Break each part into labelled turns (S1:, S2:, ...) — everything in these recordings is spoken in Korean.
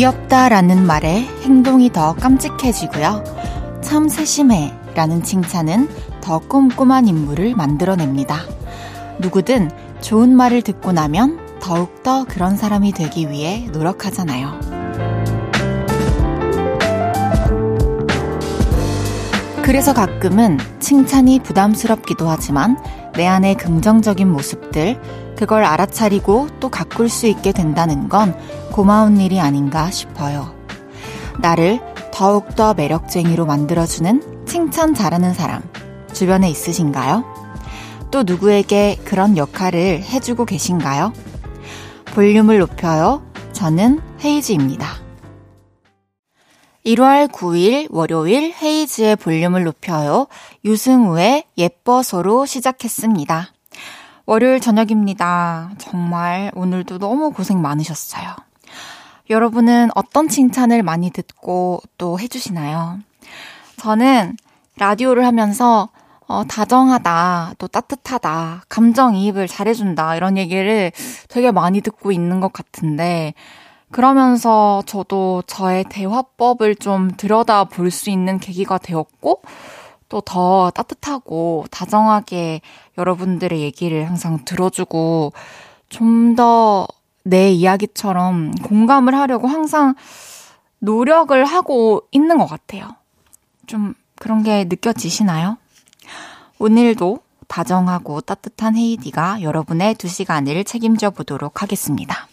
S1: 귀엽다라는 말에 행동이 더 깜찍해지고요. 참 세심해 라는 칭찬은 더 꼼꼼한 인물을 만들어냅니다. 누구든 좋은 말을 듣고 나면 더욱더 그런 사람이 되기 위해 노력하잖아요. 그래서 가끔은 칭찬이 부담스럽기도 하지만 내 안의 긍정적인 모습들, 그걸 알아차리고 또 가꿀 수 있게 된다는 건 고마운 일이 아닌가 싶어요. 나를 더욱더 매력쟁이로 만들어주는 칭찬 잘하는 사람, 주변에 있으신가요? 또 누구에게 그런 역할을 해주고 계신가요? 볼륨을 높여요. 저는 헤이즈입니다. 1월 9일 월요일 헤이즈의 볼륨을 높여요. 유승우의 예뻐서로 시작했습니다. 월요일 저녁입니다. 정말 오늘도 너무 고생 많으셨어요. 여러분은 어떤 칭찬을 많이 듣고 또 해주시나요? 저는 라디오를 하면서 어, 다정하다, 또 따뜻하다, 감정이입을 잘해준다, 이런 얘기를 되게 많이 듣고 있는 것 같은데, 그러면서 저도 저의 대화법을 좀 들여다 볼 수 있는 계기가 되었고, 또 더 따뜻하고 다정하게 여러분들의 얘기를 항상 들어주고, 좀 더 내 이야기처럼 공감을 하려고 항상 노력을 하고 있는 것 같아요. 좀 그런 게 느껴지시나요? 오늘도 다정하고 따뜻한 헤이디가 여러분의 두 시간을 책임져 보도록 하겠습니다.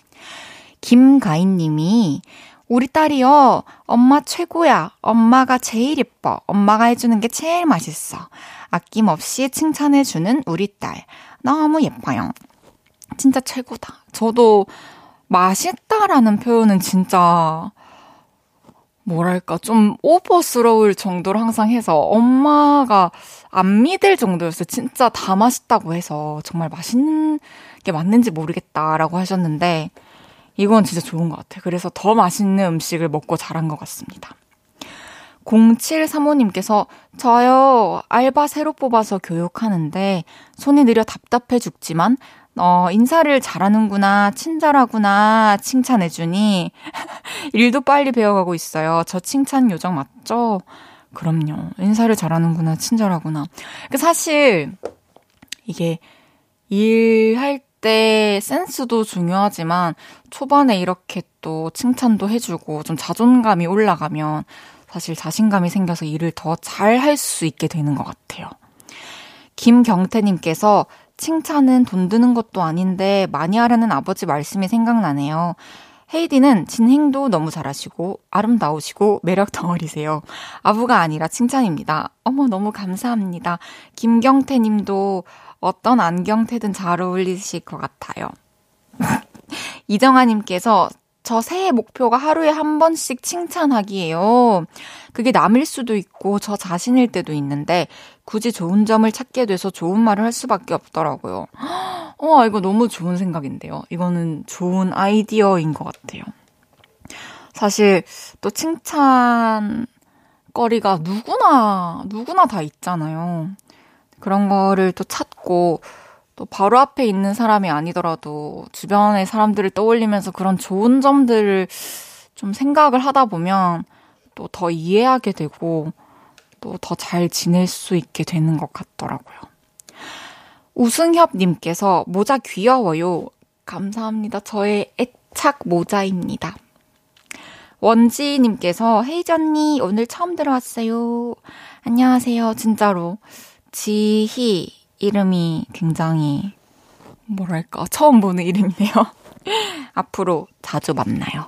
S1: 김가인 님이 우리 딸이요. 엄마 최고야. 엄마가 제일 예뻐. 엄마가 해주는 게 제일 맛있어. 아낌없이 칭찬해주는 우리 딸. 너무 예뻐요. 진짜 최고다. 저도 맛있다라는 표현은 진짜 뭐랄까, 좀 오버스러울 정도로 항상 해서 엄마가 안 믿을 정도였어요. 진짜 다 맛있다고 해서 정말 맛있는 게 맞는지 모르겠다라고 하셨는데, 이건 진짜 좋은 것 같아요. 그래서 더 맛있는 음식을 먹고 자란 것 같습니다. 0735님께서 저요 알바 새로 뽑아서 교육하는데 손이 느려 답답해 죽지만 어 인사를 잘하는구나 친절하구나 칭찬해주니 일도 빨리 배워가고 있어요. 저 칭찬 요정 맞죠? 그럼요. 인사를 잘하는구나 친절하구나. 그 사실 이게 일할 때 센스도 중요하지만 초반에 이렇게 또 칭찬도 해주고 좀 자존감이 올라가면 사실 자신감이 생겨서 일을 더 잘 할 수 있게 되는 것 같아요. 김경태님께서 칭찬은 돈 드는 것도 아닌데 많이 하라는 아버지 말씀이 생각나네요. 헤이디는 진행도 너무 잘하시고 아름다우시고 매력 덩어리세요. 아부가 아니라 칭찬입니다. 어머 너무 감사합니다. 김경태 님도 어떤 안경테든 잘 어울리실 것 같아요. 이정아 님께서 저 새해 목표가 하루에 한 번씩 칭찬하기예요. 그게 남일 수도 있고 저 자신일 때도 있는데 굳이 좋은 점을 찾게 돼서 좋은 말을 할 수밖에 없더라고요. 어, 이거 너무 좋은 생각인데요. 이거는 좋은 아이디어인 것 같아요. 사실 또 칭찬 거리가 누구나, 누구나 다 있잖아요. 그런 거를 또 찾고 또 바로 앞에 있는 사람이 아니더라도 주변의 사람들을 떠올리면서 그런 좋은 점들을 좀 생각을 하다 보면 또 더 이해하게 되고 또 더 잘 지낼 수 있게 되는 것 같더라고요. 우승협님께서 모자 귀여워요. 감사합니다. 저의 애착 모자입니다. 원지님께서 헤이즈 언니 오늘 처음 들어왔어요. 안녕하세요. 진짜로. 지희 이름이 굉장히 뭐랄까 처음 보는 이름이네요. 앞으로 자주 만나요.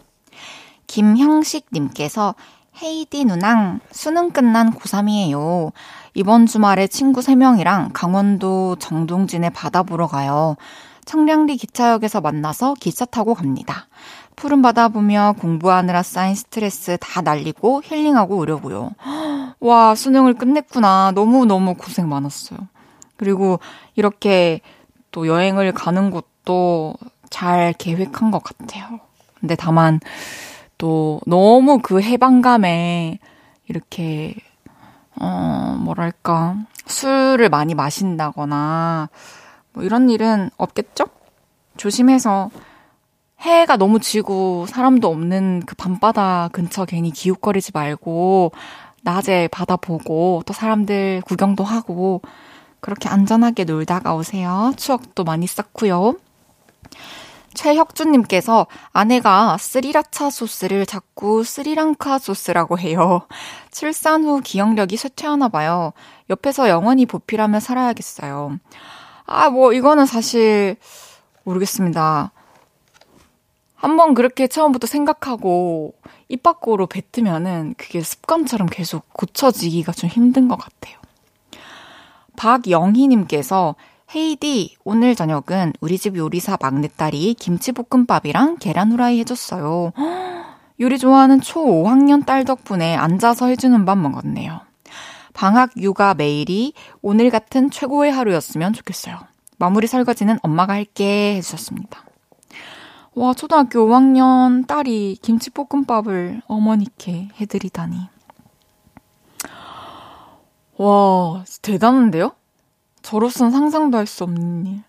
S1: 김형식님께서 헤이디 누낭 수능 끝난 고3이에요. 이번 주말에 친구 3명이랑 강원도 정동진에 바다 보러 가요. 청량리 기차역에서 만나서 기차 타고 갑니다. 푸른 바다 보며 공부하느라 쌓인 스트레스 다 날리고 힐링하고 오려고요. 와, 수능을 끝냈구나. 너무너무 고생 많았어요. 그리고 이렇게 또 여행을 가는 것도 잘 계획한 것 같아요. 근데 다만 또 너무 그 해방감에 이렇게 어 뭐랄까 술을 많이 마신다거나 뭐 이런 일은 없겠죠? 조심해서 해가 너무 지고 사람도 없는 그 밤바다 근처 괜히 기웃거리지 말고 낮에 바다 보고 또 사람들 구경도 하고 그렇게 안전하게 놀다가 오세요. 추억도 많이 쌓고요. 최혁준님께서 아내가 스리라차 소스를 자꾸 스리랑카 소스라고 해요. 출산 후 기억력이 쇠퇴하나 봐요. 옆에서 영원히 보필하며 살아야겠어요. 아, 뭐, 이거는 사실 모르겠습니다. 한번 그렇게 처음부터 생각하고 입 밖으로 뱉으면은 그게 습관처럼 계속 고쳐지기가 좀 힘든 것 같아요. 박영희님께서 헤이디, 오늘 저녁은 우리 집 요리사 막내딸이 김치볶음밥이랑 계란 후라이 해줬어요. 요리 좋아하는 초 5학년 딸 덕분에 앉아서 해주는 밥 먹었네요. 방학 육아 매일이 오늘 같은 최고의 하루였으면 좋겠어요. 마무리 설거지는 엄마가 할게 해주셨습니다. 와, 초등학교 5학년 딸이 김치볶음밥을 어머니께 해드리다니. 와, 대단한데요? 저로선 상상도 할 수 없는 일.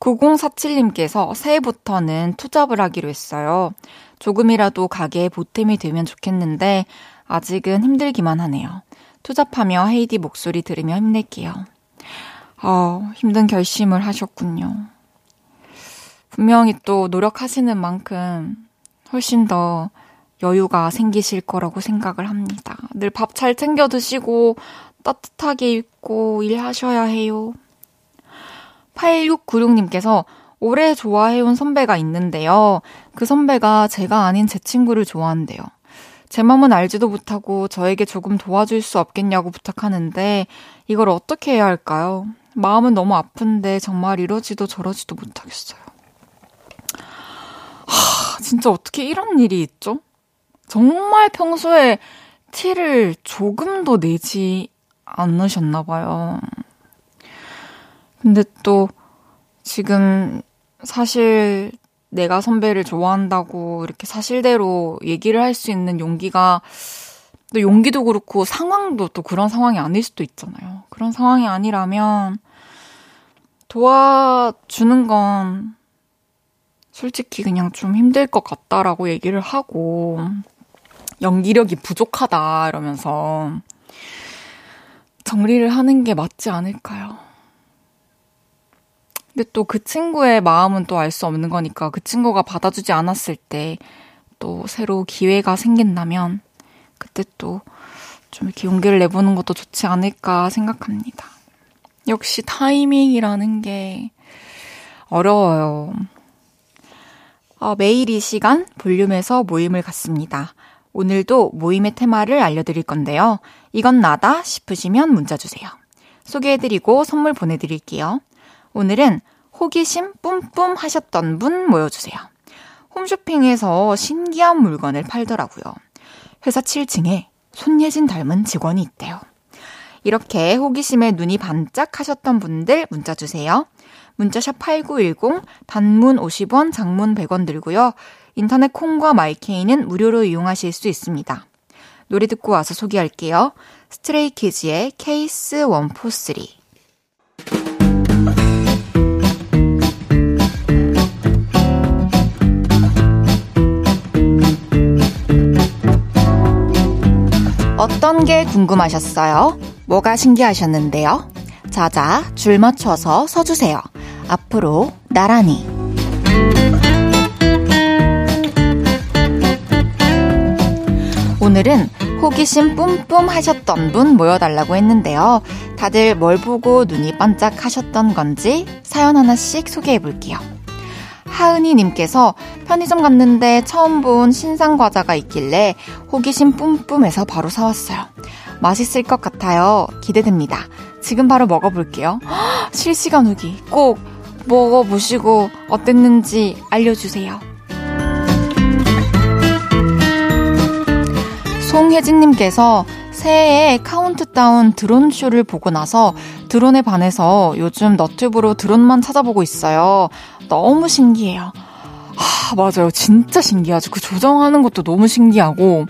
S1: 9047님께서 새해부터는 투잡을 하기로 했어요. 조금이라도 가게에 보탬이 되면 좋겠는데 아직은 힘들기만 하네요. 투잡하며 헤이디 목소리 들으며 힘낼게요. 아, 힘든 결심을 하셨군요. 분명히 또 노력하시는 만큼 훨씬 더 여유가 생기실 거라고 생각을 합니다. 늘 밥 잘 챙겨 드시고 따뜻하게 입고 일하셔야 해요. 8696님께서 오래 좋아해온 선배가 있는데요. 그 선배가 제가 아닌 제 친구를 좋아한대요. 제 마음은 알지도 못하고 저에게 조금 도와줄 수 없겠냐고 부탁하는데 이걸 어떻게 해야 할까요? 마음은 너무 아픈데 정말 이러지도 저러지도 못하겠어요. 하, 진짜 어떻게 이런 일이 있죠? 정말 평소에 티를 조금도 내지 않으셨나 봐요. 근데 또 지금 사실 내가 선배를 좋아한다고 이렇게 사실대로 얘기를 할 수 있는 용기가 또 용기도 그렇고 상황도 또 그런 상황이 아닐 수도 있잖아요. 그런 상황이 아니라면 도와주는 건 솔직히 그냥 좀 힘들 것 같다라고 얘기를 하고 연기력이 부족하다 이러면서 정리를 하는 게 맞지 않을까요? 근데 또 그 친구의 마음은 또 알 수 없는 거니까 그 친구가 받아주지 않았을 때 또 새로 기회가 생긴다면 그때 또 좀 이렇게 용기를 내보는 것도 좋지 않을까 생각합니다. 역시 타이밍이라는 게 어려워요. 어, 매일 이 시간 볼륨에서 모임을 갖습니다. 오늘도 모임의 테마를 알려드릴 건데요. 이건 나다 싶으시면 문자 주세요. 소개해드리고 선물 보내드릴게요. 오늘은 호기심 뿜뿜 하셨던 분 모여주세요. 홈쇼핑에서 신기한 물건을 팔더라고요. 회사 7층에 손예진 닮은 직원이 있대요. 이렇게 호기심에 눈이 반짝 하셨던 분들 문자 주세요. 문자샵 8910, 단문 50원, 장문 100원 들고요. 인터넷 콩과 마이케이는 무료로 이용하실 수 있습니다. 노래 듣고 와서 소개할게요. 스트레이키즈의 케이스 143. 어떤 게 궁금하셨어요? 뭐가 신기하셨는데요? 자자, 줄 맞춰서 서주세요. 앞으로 나란히. 오늘은 호기심 뿜뿜 하셨던 분 모여달라고 했는데요. 다들 뭘 보고 눈이 반짝 하셨던 건지 사연 하나씩 소개해 볼게요. 하은이님께서 편의점 갔는데 처음 본 신상 과자가 있길래 호기심 뿜뿜해서 바로 사왔어요. 맛있을 것 같아요. 기대됩니다. 지금 바로 먹어볼게요. 실시간 후기 꼭 먹어보시고 어땠는지 알려주세요. 송혜진님께서 새해에 카운트다운 드론쇼를 보고 나서 드론에 반해서 요즘 너튜브로 드론만 찾아보고 있어요. 너무 신기해요. 아, 맞아요. 진짜 신기하죠. 그 조정하는 것도 너무 신기하고,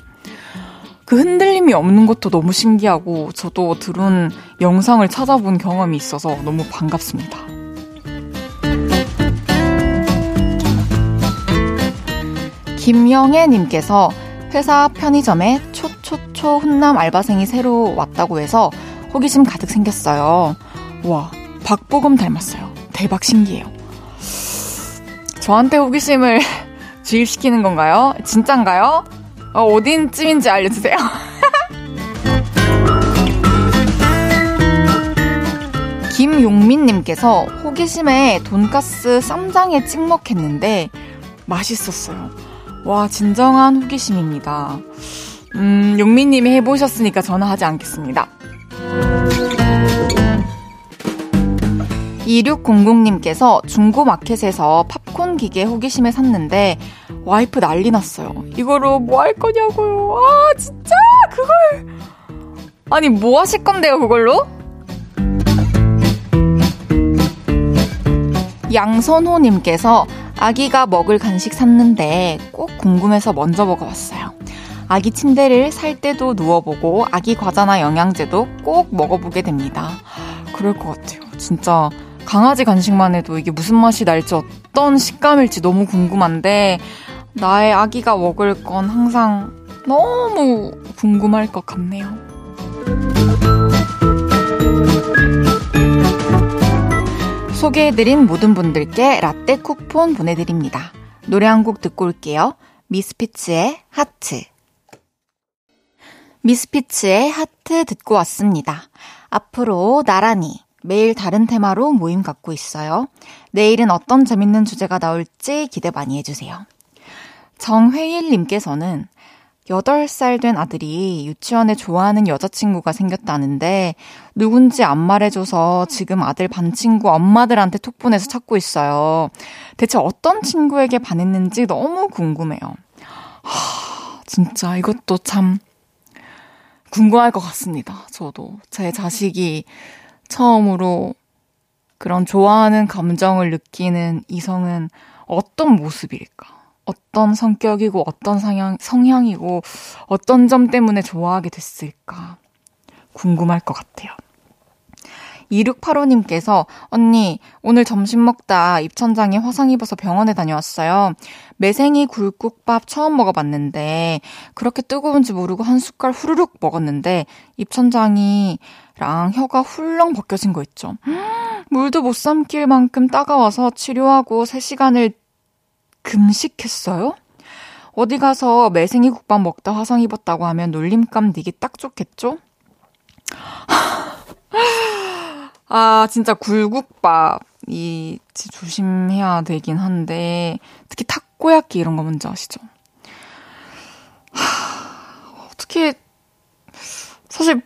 S1: 그 흔들림이 없는 것도 너무 신기하고, 저도 드론 영상을 찾아본 경험이 있어서 너무 반갑습니다. 김영애님께서 회사 편의점에 초초초 훈남 알바생이 새로 왔다고 해서 호기심 가득 생겼어요. 와, 박보검 닮았어요. 대박 신기해요. 저한테 호기심을 주입시키는 건가요? 진짠가요? 어, 어딘쯤인지 알려주세요. 김용민님께서 호기심에 돈가스 쌈장에 찍먹했는데 맛있었어요. 와, 진정한 호기심입니다. 음, 용민님이 해보셨으니까 저는 하지 않겠습니다. 2600님께서 중고마켓에서 팝콘 기계 호기심에 샀는데 와이프 난리 났어요. 이거로 뭐 할 거냐고요. 아, 진짜? 그걸. 아니, 뭐 하실 건데요, 그걸로? 양선호님께서 아기가 먹을 간식 샀는데 꼭 궁금해서 먼저 먹어봤어요. 아기 침대를 살 때도 누워보고 아기 과자나 영양제도 꼭 먹어보게 됩니다. 그럴 것 같아요. 진짜 강아지 간식만 해도 이게 무슨 맛이 날지 어떤 식감일지 너무 궁금한데 나의 아기가 먹을 건 항상 너무 궁금할 것 같네요. 소개해드린 모든 분들께 라떼 쿠폰 보내드립니다. 노래 한 곡 듣고 올게요. 미스피츠의 하트. 미스피츠의 하트 듣고 왔습니다. 앞으로 나란히 매일 다른 테마로 모임 갖고 있어요. 내일은 어떤 재밌는 주제가 나올지 기대 많이 해주세요. 정회일님께서는 8살 된 아들이 유치원에 좋아하는 여자친구가 생겼다는데 누군지 안 말해줘서 지금 아들 반 친구 엄마들한테 톡 보내서 찾고 있어요. 대체 어떤 친구에게 반했는지 너무 궁금해요. 하, 진짜 이것도 참 궁금할 것 같습니다. 저도 제 자식이 처음으로 그런 좋아하는 감정을 느끼는 이성은 어떤 모습일까? 어떤 성격이고 어떤 성향, 성향이고 어떤 점 때문에 좋아하게 됐을까 궁금할 것 같아요. 2685님께서 언니 오늘 점심 먹다 입천장에 화상 입어서 병원에 다녀왔어요. 매생이 굴국밥 처음 먹어봤는데 그렇게 뜨거운지 모르고 한 숟갈 후루룩 먹었는데 입천장이랑 혀가 훌렁 벗겨진 거 있죠. 물도 못 삼킬 만큼 따가워서 치료하고 3시간을 금식했어요? 어디 가서 매생이 국밥 먹다 화상 입었다고 하면 놀림감 내기 딱 좋겠죠? 아, 진짜 굴국밥. 이, 조심해야 되긴 한데, 특히 타코야끼 이런 거 뭔지 아시죠? 하, 어떻게, 사실,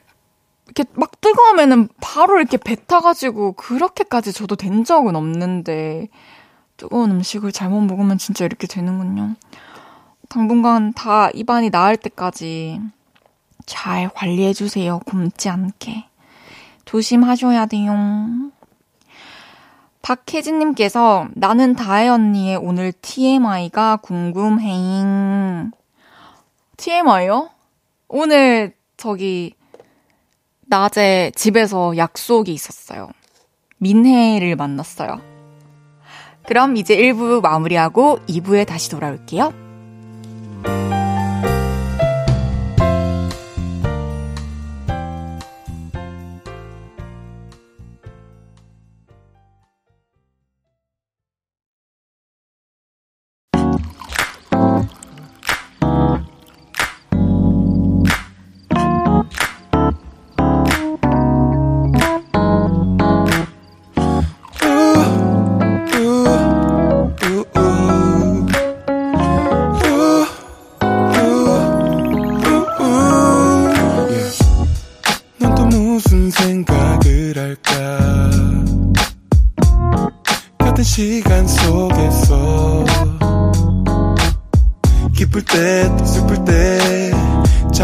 S1: 이렇게 막 뜨거우면은 바로 이렇게 배 타가지고 그렇게까지 저도 된 적은 없는데, 뜨거운 음식을 잘못 먹으면 진짜 이렇게 되는군요. 당분간 다 입안이 나을 때까지 잘 관리해주세요. 굶지 않게. 조심하셔야 돼요. 박혜진님께서 나는 다혜 언니의 오늘 TMI가 궁금해잉. TMI요? 오늘 저기 낮에 집에서 약속이 있었어요. 민혜를 만났어요. 그럼 이제 1부 마무리하고 2부에 다시 돌아올게요.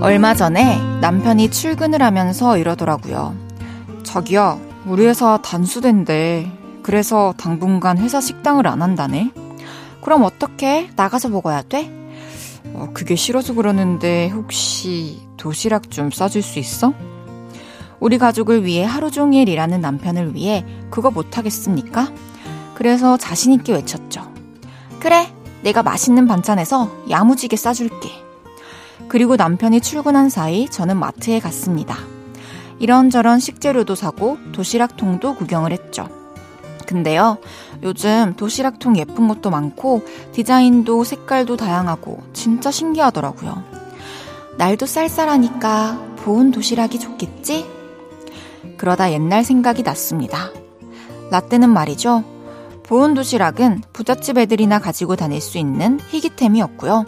S1: 얼마 전에 남편이 출근을 하면서 이러더라고요. 자기야, 우리 회사 단수된대. 그래서 당분간 회사 식당을 안 한다네. 그럼 어떻게 나가서 먹어야 돼? 어, 그게 싫어서 그러는데 혹시 도시락 좀 싸줄 수 있어? 우리 가족을 위해 하루 종일 일하는 남편을 위해 그거 못하겠습니까? 그래서 자신있게 외쳤죠. 그래, 내가 맛있는 반찬에서 야무지게 싸줄게. 그리고 남편이 출근한 사이 저는 마트에 갔습니다. 이런저런 식재료도 사고 도시락통도 구경을 했죠. 근데요, 요즘 도시락통 예쁜 것도 많고 디자인도 색깔도 다양하고 진짜 신기하더라고요. 날도 쌀쌀하니까 보온 도시락이 좋겠지? 그러다 옛날 생각이 났습니다. 라떼는 말이죠. 보온 도시락은 부잣집 애들이나 가지고 다닐 수 있는 희귀템이었고요.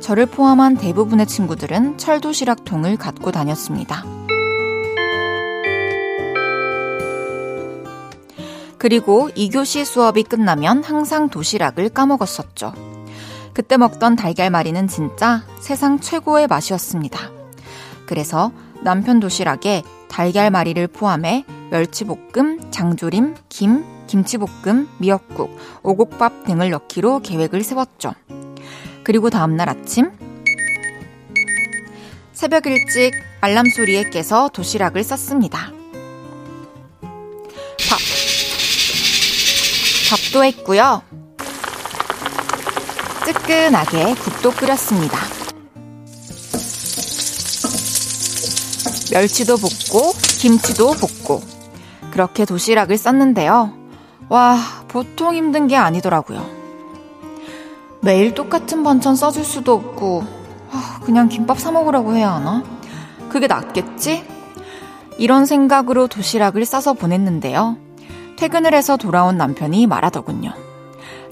S1: 저를 포함한 대부분의 친구들은 철도시락통을 갖고 다녔습니다. 그리고 2교시 수업이 끝나면 항상 도시락을 까먹었었죠. 그때 먹던 달걀말이는 진짜 세상 최고의 맛이었습니다. 그래서 남편 도시락에 달걀말이를 포함해 멸치볶음, 장조림, 김, 김치볶음, 미역국, 오곡밥 등을 넣기로 계획을 세웠죠. 그리고 다음날 아침 새벽 일찍 알람 소리에 깨서 도시락을 쌌습니다. 밥 밥도 했고요. 뜨끈하게 국도 끓였습니다. 멸치도 볶고 김치도 볶고 그렇게 도시락을 쌌는데요. 와, 보통 힘든 게 아니더라고요. 매일 똑같은 반찬 싸줄 수도 없고 아, 그냥 김밥 사 먹으라고 해야 하나? 그게 낫겠지? 이런 생각으로 도시락을 싸서 보냈는데요. 퇴근을 해서 돌아온 남편이 말하더군요.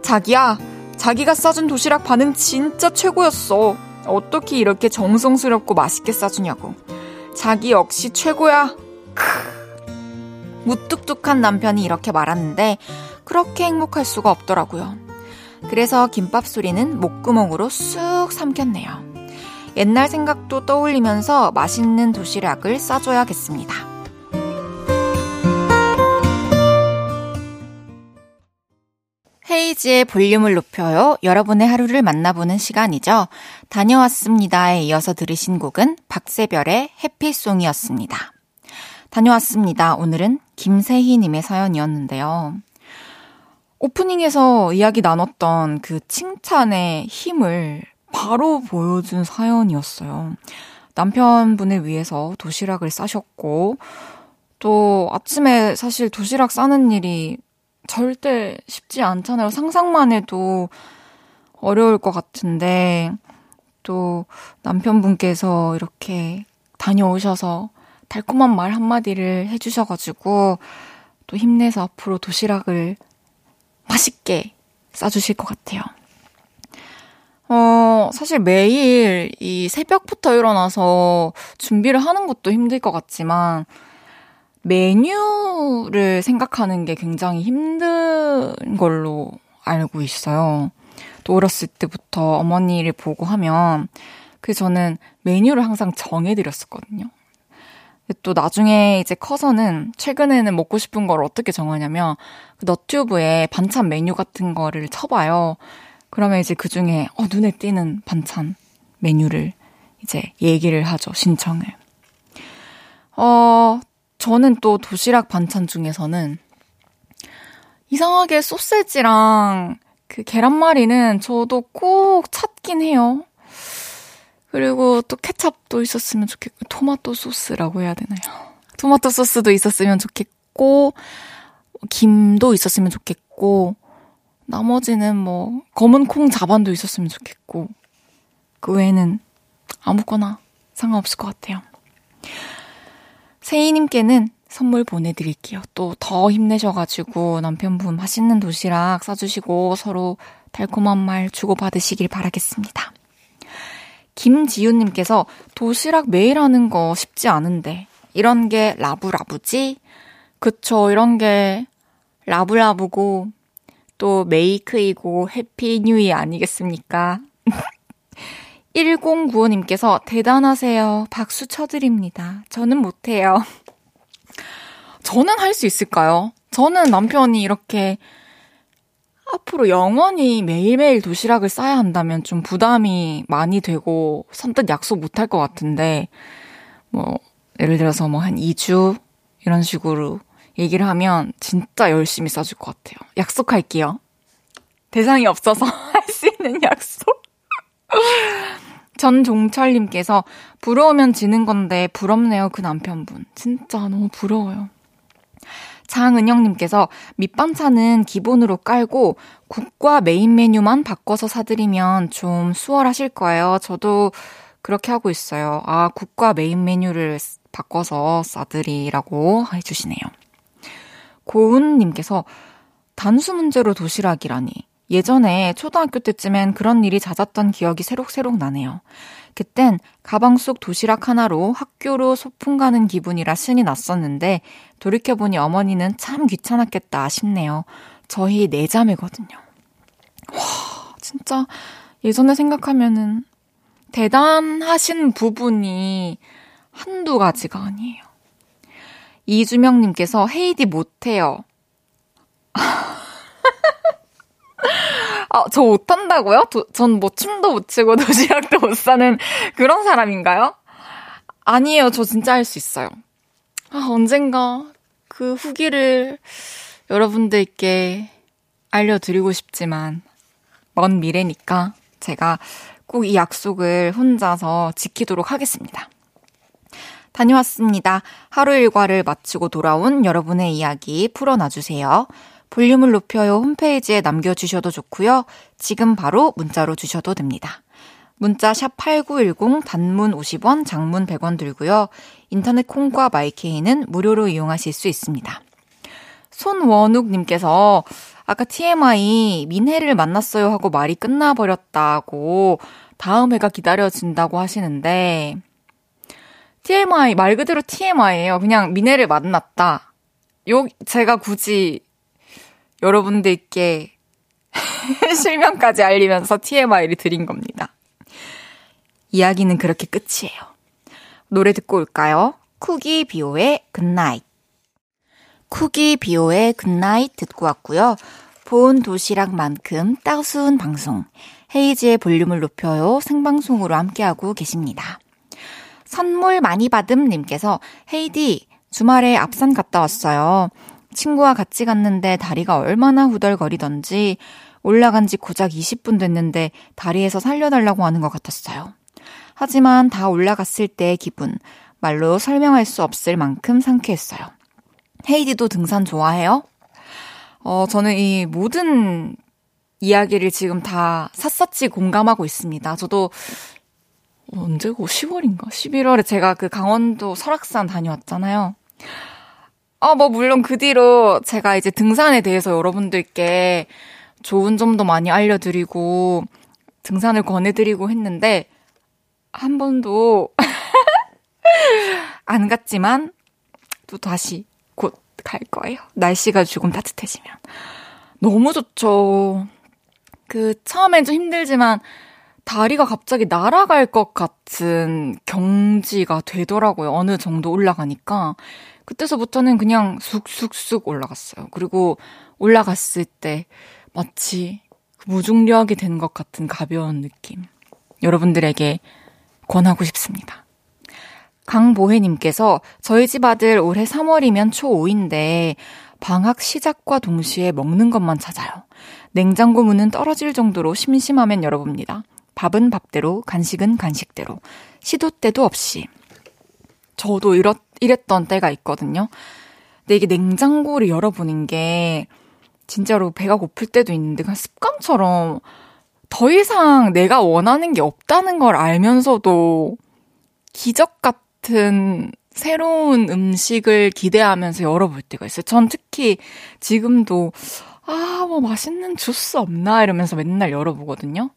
S1: 자기야, 자기가 싸준 도시락 반응 진짜 최고였어. 어떻게 이렇게 정성스럽고 맛있게 싸주냐고. 자기 역시 최고야. 크. 무뚝뚝한 남편이 이렇게 말하는데 그렇게 행복할 수가 없더라고요. 그래서 김밥 소리는 목구멍으로 쑥 삼켰네요. 옛날 생각도 떠올리면서 맛있는 도시락을 싸줘야겠습니다. 헤이지의 볼륨을 높여요. 여러분의 하루를 만나보는 시간이죠. 다녀왔습니다에 이어서 들으신 곡은 박세별의 해피송이었습니다. 다녀왔습니다. 오늘은 김세희님의 사연이었는데요. 오프닝에서 이야기 나눴던 그 칭찬의 힘을 바로 보여준 사연이었어요. 남편분을 위해서 도시락을 싸셨고, 또 아침에 사실 도시락 싸는 일이 절대 쉽지 않잖아요. 상상만 해도 어려울 것 같은데, 또 남편분께서 이렇게 다녀오셔서 달콤한 말 한마디를 해주셔가지고, 또 힘내서 앞으로 도시락을 맛있게 싸주실 것 같아요. 어, 사실 매일 이 새벽부터 일어나서 준비를 하는 것도 힘들 것 같지만, 메뉴를 생각하는 게 굉장히 힘든 걸로 알고 있어요. 또 어렸을 때부터 어머니를 보고 하면, 그 저는 메뉴를 항상 정해드렸었거든요. 또 나중에 이제 커서는 최근에는 먹고 싶은 걸 어떻게 정하냐면 그 너튜브에 반찬 메뉴 같은 거를 쳐봐요. 그러면 이제 그 중에 어, 눈에 띄는 반찬 메뉴를 이제 얘기를 하죠. 신청을. 어, 저는 또 도시락 반찬 중에서는 이상하게 소세지랑 그 계란말이는 저도 꼭 찾긴 해요. 그리고 또 케찹도 있었으면 좋겠고, 토마토 소스라고 해야 되나요? 토마토 소스도 있었으면 좋겠고, 김도 있었으면 좋겠고, 나머지는 뭐, 검은 콩 자반도 있었으면 좋겠고, 그 외에는 아무거나 상관없을 것 같아요. 세희님께는 선물 보내드릴게요. 또 더 힘내셔가지고 남편분 맛있는 도시락 싸주시고 서로 달콤한 말 주고받으시길 바라겠습니다. 김지윤님께서 도시락 매일 하는 거 쉽지 않은데 이런 게 라부라부지? 그쵸, 이런 게 라브라브고 또 메이크이고 해피 뉴이 아니겠습니까? 1095님께서 대단하세요. 박수 쳐드립니다. 저는 못해요. 저는 할 수 있을까요? 저는 남편이 이렇게 앞으로 영원히 매일매일 도시락을 싸야 한다면 좀 부담이 많이 되고 선뜻 약속 못할 것 같은데, 뭐, 예를 들어서 뭐 한 2주 이런 식으로 얘기를 하면 진짜 열심히 싸줄 것 같아요. 약속할게요. 대상이 없어서 할 수 있는 약속. 전종철님께서 부러우면 지는 건데 부럽네요 그 남편분. 진짜 너무 부러워요. 장은영님께서 밑반찬은 기본으로 깔고 국과 메인 메뉴만 바꿔서 사드리면 좀 수월하실 거예요. 저도 그렇게 하고 있어요. 아, 국과 메인 메뉴를 바꿔서 싸드리라고 해주시네요. 고은님께서 단수 문제로 도시락이라니. 예전에 초등학교 때쯤엔 그런 일이 잦았던 기억이 새록새록 나네요. 그땐 가방 속 도시락 하나로 학교로 소풍 가는 기분이라 신이 났었는데 돌이켜보니 어머니는 참 귀찮았겠다 싶네요. 저희 네 자매거든요. 와, 진짜 예전에 생각하면은 대단하신 부분이 한두 가지가 아니에요. 이주명님께서 헤이디 못해요. 아, 저 못한다고요? 전 뭐 춤도 못 추고 도시락도 못 사는 그런 사람인가요? 아니에요. 저 진짜 할 수 있어요. 아, 언젠가 그 후기를 여러분들께 알려드리고 싶지만, 먼 미래니까 제가 꼭 이 약속을 혼자서 지키도록 하겠습니다. 다녀왔습니다. 하루 일과를 마치고 돌아온 여러분의 이야기 풀어놔주세요. 볼륨을 높여요 홈페이지에 남겨주셔도 좋고요. 지금 바로 문자로 주셔도 됩니다. 문자 샵 8910 단문 50원, 장문 100원 들고요. 인터넷 콩과 마이케이는 무료로 이용하실 수 있습니다. 손원욱 님께서 아까 TMI 민혜를 만났어요 하고 말이 끝나버렸다고 다음 회가 기다려진다고 하시는데 TMI, 말 그대로 TMI예요. 그냥 미네를 만났다. 요, 제가 굳이 여러분들께 실명까지 알리면서 TMI를 드린 겁니다. 이야기는 그렇게 끝이에요. 노래 듣고 올까요? 쿠기 비오의 Good Night. 쿠기 비오의 Good Night 듣고 왔고요. 본 도시락만큼 따스운 방송. 헤이즈의 볼륨을 높여요. 생방송으로 함께하고 계십니다. 선물 많이 받음 님께서 헤이디 주말에 앞산 갔다 왔어요. 친구와 같이 갔는데 다리가 얼마나 후덜거리던지 올라간 지 고작 20분 됐는데 다리에서 살려달라고 하는 것 같았어요. 하지만 다 올라갔을 때의 기분 말로 설명할 수 없을 만큼 상쾌했어요. 헤이디도 등산 좋아해요? 어, 저는 이 모든 이야기를 지금 다 샅샅이 공감하고 있습니다. 저도 언제고 10월인가? 11월에 제가 그 강원도 설악산 다녀왔잖아요. 아, 뭐, 물론 그 뒤로 제가 이제 등산에 대해서 여러분들께 좋은 점도 많이 알려드리고, 등산을 권해드리고 했는데, 한 번도 안 갔지만, 또 다시 곧 갈 거예요. 날씨가 조금 따뜻해지면. 너무 좋죠. 그, 처음엔 좀 힘들지만, 다리가 갑자기 날아갈 것 같은 경지가 되더라고요. 어느 정도 올라가니까. 그때서부터는 그냥 쑥쑥쑥 올라갔어요. 그리고 올라갔을 때 마치 무중력이 된 것 같은 가벼운 느낌. 여러분들에게 권하고 싶습니다. 강보혜님께서 저희 집 아들 올해 3월이면 초5인데 방학 시작과 동시에 먹는 것만 찾아요. 냉장고 문은 떨어질 정도로 심심하면 열어봅니다. 밥은 밥대로, 간식은 간식대로, 시도 때도 없이. 저도 이렇, 이랬던 때가 있거든요. 근데 이게 냉장고를 열어보는 게 진짜로 배가 고플 때도 있는데 그냥 습관처럼 더 이상 내가 원하는 게 없다는 걸 알면서도 기적 같은 새로운 음식을 기대하면서 열어볼 때가 있어요. 전 특히 지금도 아, 뭐 맛있는 주스 없나 이러면서 맨날 열어보거든요.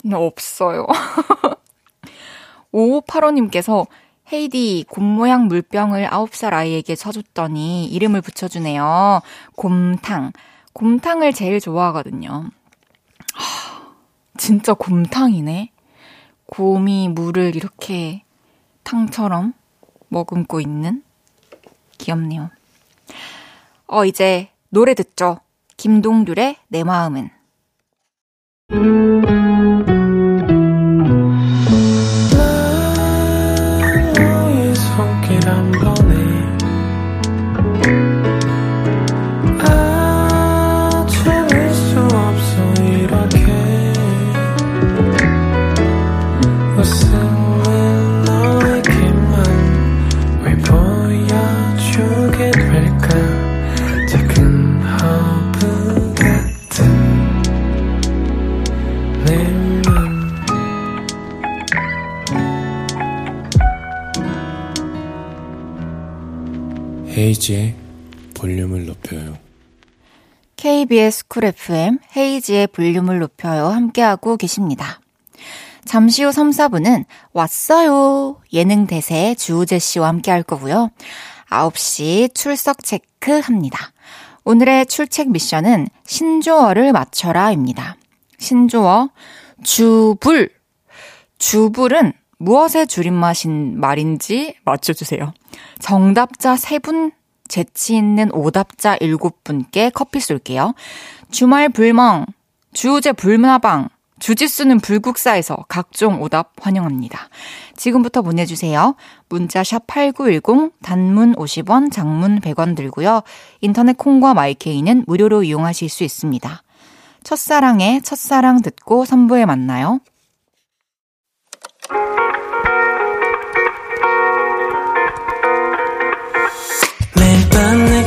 S1: 근데 없어요. 5585님께서 헤이디, 곰 모양 물병을 9살 아이에게 사줬더니 이름을 붙여주네요. 곰탕. 곰탕을 제일 좋아하거든요. 하, 진짜 곰탕이네. 곰이 물을 이렇게 탕처럼 머금고 있는? 귀엽네요. 어, 이제 노래 듣죠. 김동률의 내 마음은.
S2: 헤이즈의 볼륨을 높여요.
S1: KBS 쿨 FM 헤이즈의 볼륨을 높여요. 함께하고 계십니다. 잠시 후 3, 4부는 왔어요. 예능 대세 주우재 씨와 함께 할 거고요. 9시 출석 체크 합니다. 오늘의 출첵 미션은 신조어를 맞춰라입니다. 신조어 주불. 주불은 무엇의 줄임말인 말인지 맞춰주세요. 정답자 3분, 재치 있는 오답자 7분께 커피 쏠게요. 주말 불멍, 주우재 불문화방, 주짓수는 불국사에서 각종 오답 환영합니다. 지금부터 보내주세요. 문자 샵 8910, 단문 50원, 장문 100원 들고요. 인터넷 콩과 마이케이는 무료로 이용하실 수 있습니다. 첫사랑의 첫사랑 듣고 3부에 만나요.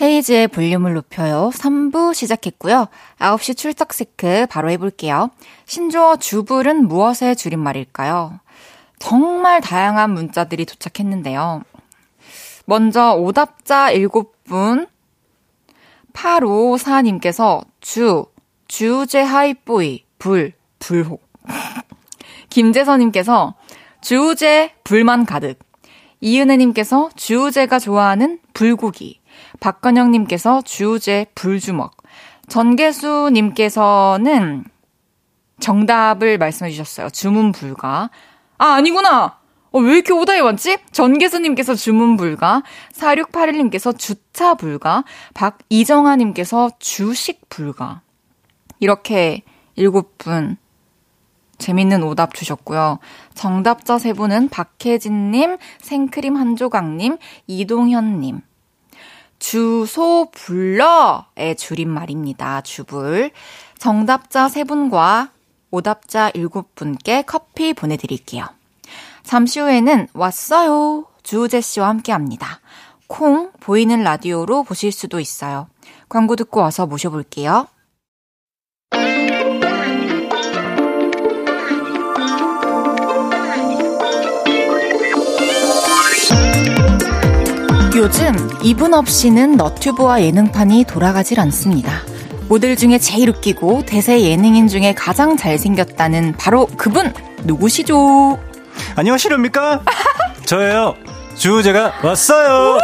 S1: 헤이즈의 볼륨을 높여요. 3부 시작했고요. 9시 출석 체크 바로 해볼게요. 신조어 주불은 무엇의 줄임말일까요? 정말 다양한 문자들이 도착했는데요. 먼저 오답자 7분 854님께서 주, 주제 하이보이, 불, 불호. 김재선님께서 주제 불만 가득. 이은혜님께서 주제가 좋아하는 불고기. 박건영님께서 주우재 불주먹. 전계수님께서는 정답을 말씀해 주셨어요. 주문 불가. 아, 아니구나! 어, 왜 이렇게 오다이 많지? 전계수님께서 주문 불가. 4681님께서 주차 불가. 박이정아님께서 주식 불가. 이렇게 일곱 분 재밌는 오답 주셨고요. 정답자 세 분은 박혜진님, 생크림 한 조각님, 이동현님, 주소 불러의 줄임말입니다. 주불. 정답자 3분과 오답자 7분께 커피 보내드릴게요. 잠시 후에는 왔어요. 주우재 씨와 함께 합니다. 콩 보이는 라디오로 보실 수도 있어요. 광고 듣고 와서 모셔볼게요. 요즘 이분 없이는 너튜브와 예능판이 돌아가질 않습니다. 모델 중에 제일 웃기고 대세 예능인 중에 가장 잘생겼다는 바로 그분 누구시죠?
S3: 안녕하십니까? 저예요. 주제가 왔어요.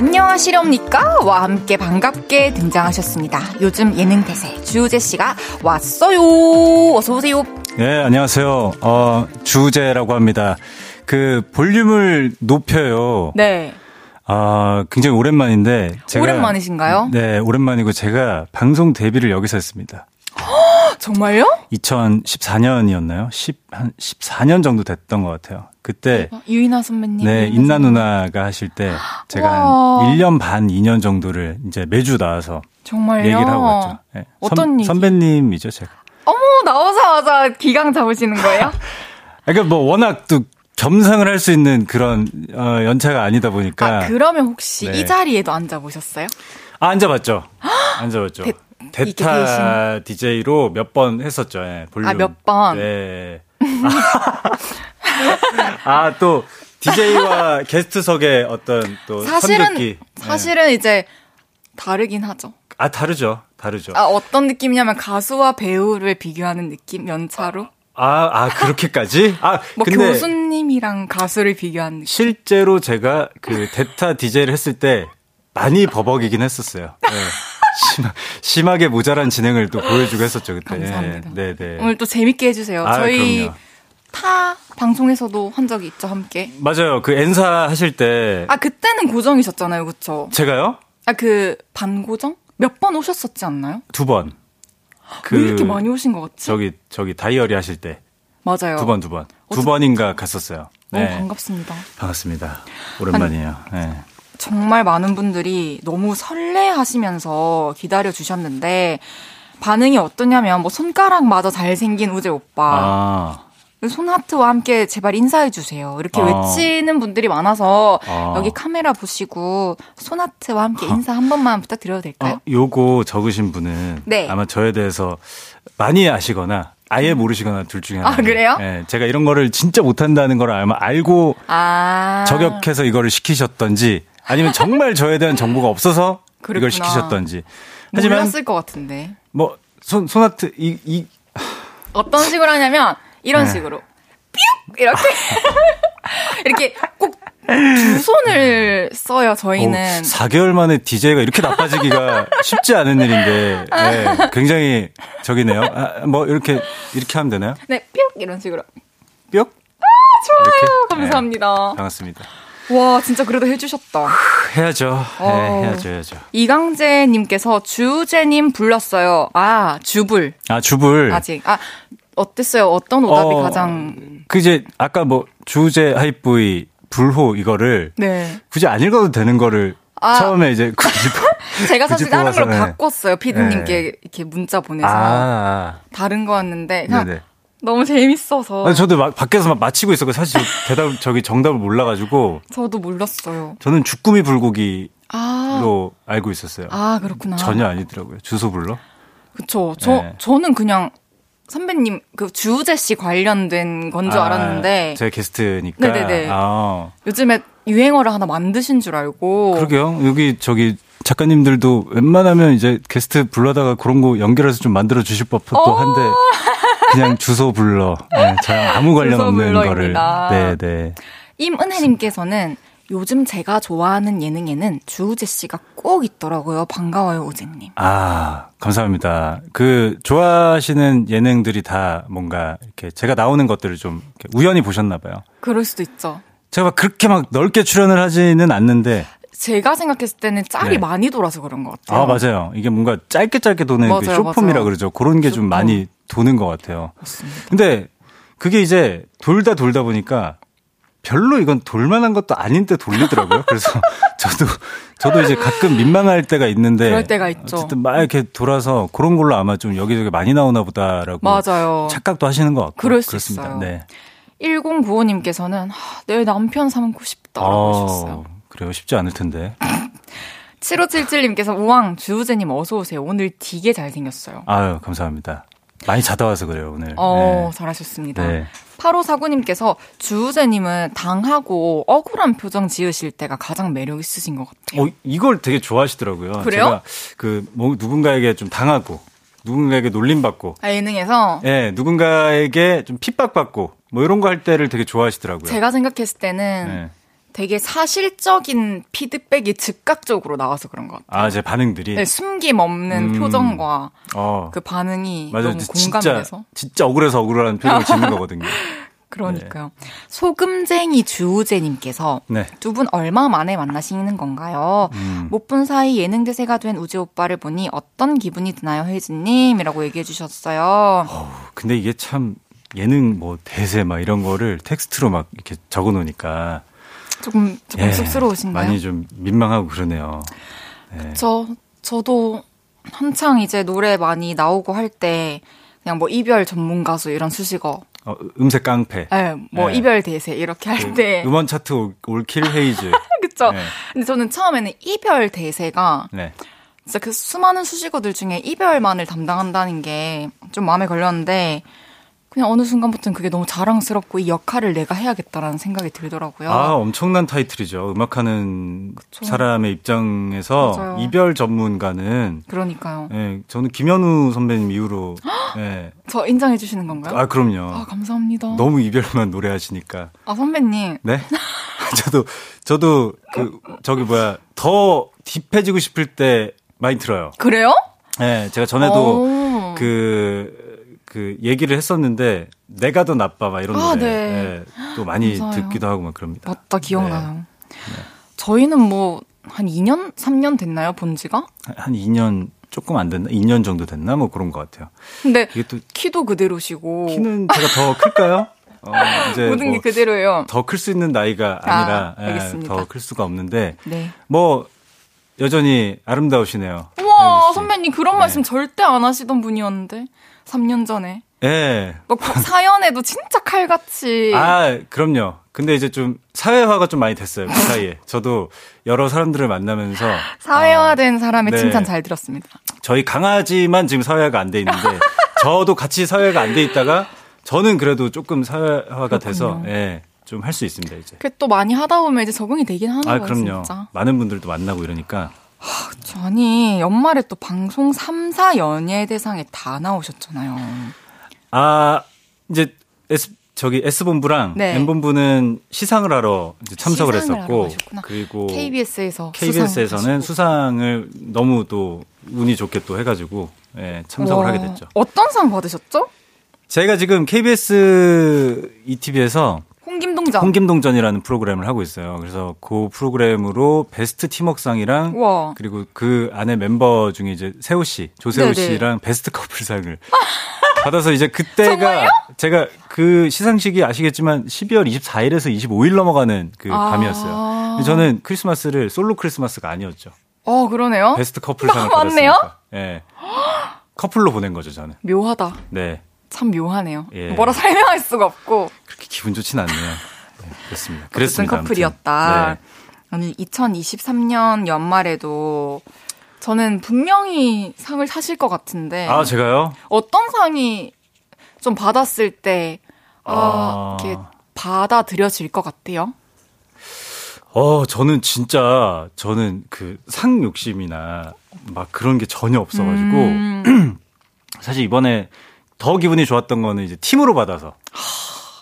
S1: 안녕하시렵니까? 와 함께 반갑게 등장하셨습니다. 요즘 예능 대세 주우재 씨가 왔어요. 어서 오세요.
S3: 네, 안녕하세요. 어, 주우재라고 합니다. 그 볼륨을 높여요.
S1: 네.
S3: 아, 굉장히 오랜만인데 제가
S1: 오랜만이신가요?
S3: 네, 오랜만이고 제가 방송 데뷔를 여기서 했습니다.
S1: 정말요?
S3: 2014년이었나요? 10, 한 14년 정도 됐던 것 같아요. 그때
S1: 유이나 선배님.
S3: 네, 인나. 누나가 하실 때 제가
S1: 와.
S3: 한 1년 반, 2년 정도를 이제 매주 나와서
S1: 정말요?
S3: 얘기를 하고 갔죠. 네.
S1: 어떤
S3: 선,
S1: 얘기?
S3: 선배님이죠, 제가.
S1: 어머, 나오자마자 기강 잡으시는 거예요?
S3: 그러니까 뭐 워낙 또 겸상을 할 수 있는 그런 어, 연차가 아니다 보니까
S1: 아, 그러면 혹시
S3: 네.
S1: 이 자리에도 앉아 보셨어요?
S3: 아, 앉아 봤죠. 앉아 봤죠.
S1: 대- 이렇게
S3: 데타 DJ로 몇 번 했었죠. 예, 볼륨.
S1: 아, 몇 번?
S3: 네. 아, 또 DJ와 게스트석의 어떤 또
S1: 사실은,
S3: 선긋기. 예.
S1: 사실은 이제 다르긴 하죠.
S3: 아, 다르죠. 다르죠.
S1: 아, 어떤 느낌이냐면 가수와 배우를 비교하는 느낌? 연차로?
S3: 아, 아, 그렇게까지? 아,
S1: 뭐
S3: 근데
S1: 교수님이랑 가수를 비교하는 느낌.
S3: 실제로 제가 그 데타 DJ를 했을 때 많이 버벅이긴 했었어요. 네. 심하, 심하게 모자란 진행을 또 보여주고 했었죠, 그때.
S1: 감사합니다.
S3: 네, 네.
S1: 오늘 또 재밌게 해주세요.
S3: 아,
S1: 저희
S3: 그럼요.
S1: 타 방송에서도 한 적이 있죠, 함께.
S3: 맞아요. 그 엔사 하실 때
S1: 아, 그때는 고정이셨잖아요, 그쵸?
S3: 제가요?
S1: 아, 그, 반고정? 몇 번 오셨었지 않나요?
S3: 두 번. 그
S1: 왜 이렇게 많이 오신 것 같지?
S3: 저기 저기 다이어리 하실 때두
S1: 맞아요.
S3: 번두 번. 두
S1: 어쩌-
S3: 번인가 갔었어요.
S1: 너무
S3: 네.
S1: 반갑습니다.
S3: 반갑습니다. 오랜만이에요. 네.
S1: 정말 많은 분들이 너무 설레하시면서 기다려 주셨는데 반응이 어떠냐면 뭐 손가락마저 잘생긴 우재 오빠
S3: 아.
S1: 손하트와 함께 제발 인사해 주세요 이렇게
S3: 아.
S1: 외치는 분들이 많아서
S3: 아.
S1: 여기 카메라 보시고 손하트와 함께 인사 한 번만 부탁드려도 될까요?
S3: 어, 요거 적으신 분은
S1: 네.
S3: 아마 저에 대해서 많이 아시거나 아예 모르시거나 둘 중에 하나.
S1: 아, 그래요?
S3: 네, 제가 이런 거를 진짜 못한다는 걸 아마 알고
S1: 아
S3: 저격해서 이거를 시키셨던지 아니면 정말 저에 대한 정보가 없어서
S1: 그랬구나.
S3: 이걸 시키셨던지. 하지만
S1: 몰랐을 것 같은데
S3: 뭐 손, 손아트 이, 이
S1: 어떤 식으로 하냐면 이런
S3: 네.
S1: 식으로 뿅 이렇게 이렇게 꼭 두 손을 써요 저희는
S3: 4개월 만에 DJ가 이렇게 나빠지기가 쉽지 않은 일인데, 네, 굉장히 저기네요. 아, 뭐, 이렇게, 이렇게 하면 되나요?
S1: 네, 뿅 이런 식으로.
S3: 뿅?
S1: 좋아요.
S3: 이렇게?
S1: 감사합니다.
S3: 네, 반갑습니다.
S1: 와, 진짜 그래도 해주셨다.
S3: 해야죠. 네,
S1: 어.
S3: 해야죠, 해야죠.
S1: 이강재님께서 주재님 불렀어요. 아, 주불.
S3: 아, 주불.
S1: 아직. 아, 어땠어요? 어떤 오답이
S3: 어,
S1: 가장.
S3: 그 이제, 아까 뭐, 주제 하이브이, 불호 이거를
S1: 네.
S3: 굳이 안 읽어도 되는 거를
S1: 아.
S3: 처음에 이제 굳이
S1: 제가
S3: 굳이
S1: 사실 다른 걸로
S3: 네.
S1: 바꿨어요. 피디님께 이렇게 문자 보내서.
S3: 아,
S1: 다른 거였는데.
S3: 아.
S1: 그냥
S3: 네네.
S1: 너무 재밌어서.
S3: 아니, 저도 막 밖에서 막 마치고 있었고 사실 대답 저기 정답을 몰라가지고
S1: 저도 몰랐어요.
S3: 저는 주꾸미 불고기로
S1: 아.
S3: 알고 있었어요.
S1: 아, 그렇구나.
S3: 전혀 아니더라고요. 주소 불러?
S1: 그쵸. 저,
S3: 네.
S1: 저는 그냥 선배님, 그 주우재 씨 관련된 건줄
S3: 아,
S1: 알았는데.
S3: 제 게스트니까.
S1: 네네네.
S3: 아,
S1: 요즘에 유행어를 하나 만드신 줄 알고.
S3: 그러게요. 여기 저기 작가님들도 웬만하면 이제 게스트 불러다가 그런 거 연결해서 좀 만들어 주실 법도
S1: 어.
S3: 한데 그냥 주소 불러. 네, 저랑 아무 관련 없는 거를.
S1: 불러입니다.
S3: 네, 네.
S1: 임은혜님께서는 요즘 제가 좋아하는 예능에는 주우재 씨가 꼭 있더라고요. 반가워요, 오재님.
S3: 아, 감사합니다. 그, 좋아하시는 예능들이 다 뭔가, 이렇게 제가 나오는 것들을 좀 우연히 보셨나 봐요.
S1: 그럴 수도 있죠.
S3: 제가 막 그렇게 막 넓게 출연을 하지는 않는데,
S1: 제가 생각했을 때는 짤이
S3: 네.
S1: 많이 돌아서 그런 것 같아요.
S3: 아, 맞아요. 이게 뭔가 짧게 짧게 도는 그
S1: 맞아요,
S3: 쇼폼이라
S1: 맞아요.
S3: 그러죠. 그런 게 좀. 많이 도는 것 같아요.
S1: 맞습니다.
S3: 근데 그게 이제 돌다 돌다 보니까 별로 이건 돌만한 것도 아닌데 돌리더라고요. 그래서 저도 저도 이제 가끔 민망할 때가 있는데
S1: 그럴 때가 있죠.
S3: 어쨌든 막 이렇게 돌아서 그런 걸로 아마 좀 여기저기 많이 나오나 보다라고
S1: 맞아요.
S3: 착각도 하시는 것 같고
S1: 그럴 수
S3: 그렇습니다.
S1: 있어요.
S3: 네.
S1: 1095님께서는 내 남편 삼고 싶다라고 하셨어요.
S3: 어, 그래요. 쉽지 않을 텐데.
S1: 7577님께서 우왕 주우재님 어서 오세요. 오늘 되게 잘생겼어요.
S3: 아유, 감사합니다. 많이 자다 와서 그래요, 오늘.
S1: 어,
S3: 네.
S1: 잘하셨습니다.
S3: 네.
S1: 8549님께서 주우재님은 당하고 억울한 표정 지으실 때가 가장 매력 있으신 것 같아요.
S3: 어, 이걸 되게 좋아하시더라고요.
S1: 그래요?
S3: 제가 그, 뭐, 누군가에게 좀 당하고, 누군가에게 놀림받고,
S1: 아, 예능에서
S3: 예, 누군가에게 좀 핍박받고, 뭐 이런 거 할 때를 되게 좋아하시더라고요.
S1: 제가 생각했을 때는
S3: 네.
S1: 되게 사실적인 피드백이 즉각적으로 나와서 그런 것 같아요.
S3: 아, 제 반응들이.
S1: 네, 숨김 없는
S3: 음.
S1: 표정과
S3: 어.
S1: 그 반응이
S3: 맞아요.
S1: 너무
S3: 진짜,
S1: 공감돼서.
S3: 진짜 억울해서 억울한 표정을 짓는 거거든요.
S1: 그러니까요. 소금쟁이 주우재님께서
S3: 네.
S1: 두분 얼마 만에 만나시는 건가요?
S3: 음.
S1: 못본 사이 예능 대세가 된 우재 오빠를 보니 어떤 기분이 드나요, 혜진님이라고 얘기해 주셨어요.
S3: 근데 이게 참 예능 뭐 대세 막 이런 거를 텍스트로 막 이렇게 적어 놓으니까
S1: 조금 조금
S3: 예,
S1: 쑥스러우신가요?
S3: 많이 좀 민망하고 그러네요. 네.
S1: 저 저도 한창 이제 노래 많이 나오고 할 때 그냥 뭐 이별 전문 가수 이런 수식어,
S3: 어, 음색 깡패.
S1: 예, 뭐
S3: 네.
S1: 이별 대세 이렇게 할 때,
S3: 음원 차트 올- 올킬 헤이즈.
S1: 그쵸?
S3: 네.
S1: 근데 저는 처음에는 이별 대세가
S3: 네.
S1: 진짜 그 수많은 수식어들 중에 이별만을 담당한다는 게 좀 마음에 걸렸는데 그냥 어느 순간부터는 그게 너무 자랑스럽고 이 역할을 내가 해야겠다라는 생각이 들더라고요.
S3: 아, 엄청난 타이틀이죠. 음악하는 사람의 입장에서
S1: 맞아요.
S3: 이별 전문가는
S1: 그러니까요.
S3: 예, 저는 김현우 선배님 이후로 예.
S1: 저 인정해 주시는 건가요?
S3: 아, 그럼요.
S1: 아, 감사합니다.
S3: 너무 이별만 노래하시니까.
S1: 아, 선배님.
S3: 네? 저도 저도 그 저기 뭐야 더 딥해지고 싶을 때 많이 들어요.
S1: 그래요?
S3: 예, 제가 전에도
S1: 오.
S3: 그, 그 얘기를 했었는데 내가 더 나빠 막 이런
S1: 아,
S3: 노래
S1: 네.
S3: 예, 또 많이
S1: 감사해요.
S3: 듣기도 하고 막 그럽니다.
S1: 맞다, 기억나요. 저희는 뭐, 한 2년? 3년 됐나요, 본 지가?
S3: 한 2년 조금 안 됐나? 2년 정도 됐나? 뭐 그런 것 같아요.
S1: 근데
S3: 이게 또
S1: 키도 그대로시고.
S3: 키는 제가 더 클까요? 어, 이제
S1: 모든
S3: 뭐
S1: 게 그대로예요.
S3: 더 클 수 있는 나이가 아니라
S1: 아, 알겠습니다.
S3: 더클 수가 없는데
S1: 네.
S3: 뭐 여전히 아름다우시네요.
S1: 우와. 선배님 그런
S3: 네.
S1: 말씀 절대 안 하시던 분이었는데. 3년 전에.
S3: 예.
S1: 막 사연에도 진짜 칼같이.
S3: 아, 그럼요. 근데 이제 좀 사회화가 좀 많이 됐어요. 그 사이에. 저도 여러 사람들을 만나면서
S1: 사회화된 사람의
S3: 네.
S1: 칭찬 잘 들었습니다.
S3: 저희 강아지만 지금 사회화가 안 돼 있는데 저도 같이 사회가 안 돼 있다가 저는 그래도 조금 사회화가 돼서
S1: 그렇군요.
S3: 예. 좀 할 수 있습니다, 이제.
S1: 그게 또 많이 하다 보면 이제 적응이 되긴 하는
S3: 아,
S1: 거예요,
S3: 그럼요.
S1: 진짜.
S3: 많은 분들도 만나고 이러니까.
S1: 아니, 연말에 또 방송 3사 연예대상에 다 나오셨잖아요.
S3: 아, 이제 S 저기 S본부랑
S1: 네.
S3: M본부는 시상을 하러 참석을
S1: 시상을 하러
S3: 했었고
S1: 가셨구나.
S3: 그리고
S1: KBS에서
S3: KBS에서는 수상 을 너무 또 운이 좋게 또 해가지고 예, 참석을 하게 됐죠.
S1: 어떤 상 받으셨죠?
S3: 제가 지금 KBS ETV에서
S1: 홍김동장.
S3: 홍김동전이라는 프로그램을 하고 있어요. 그래서 그 프로그램으로 베스트 팀웍상이랑
S1: 우와.
S3: 그리고 그 안에 멤버 중에 이제 세호 씨, 조세호
S1: 네네.
S3: 씨랑 베스트 커플상을 받아서 이제 그때가 제가 그 시상식이 아시겠지만 12월 24일에서 25일 넘어가는 그
S1: 아.
S3: 밤이었어요. 저는 크리스마스를 솔로 크리스마스가 아니었죠.
S1: 어, 그러네요.
S3: 베스트 커플상을
S1: 맞네요?
S3: 받았으니까. 예. 커플로 보낸 거죠, 저는.
S1: 묘하다.
S3: 네.
S1: 참 묘하네요.
S3: 예.
S1: 뭐라 설명할 수가 없고.
S3: 그렇게 기분 좋진 않네요. 네, 그렇습니다. 그랬습니다.
S1: 커플이었다.
S3: 네.
S1: 아니 2023년 연말에도 저는 분명히 상을 타실 것 같은데
S3: 아, 제가요?
S1: 어떤 상이 좀 받았을 때 아,
S3: 아.
S1: 이렇게 받아들여질 것 같아요.
S3: 어, 저는 진짜, 저는 그 상 욕심이나 막 그런 게 전혀 없어가지고,
S1: 음.
S3: 사실 이번에 더 기분이 좋았던 거는 이제 팀으로 받아서.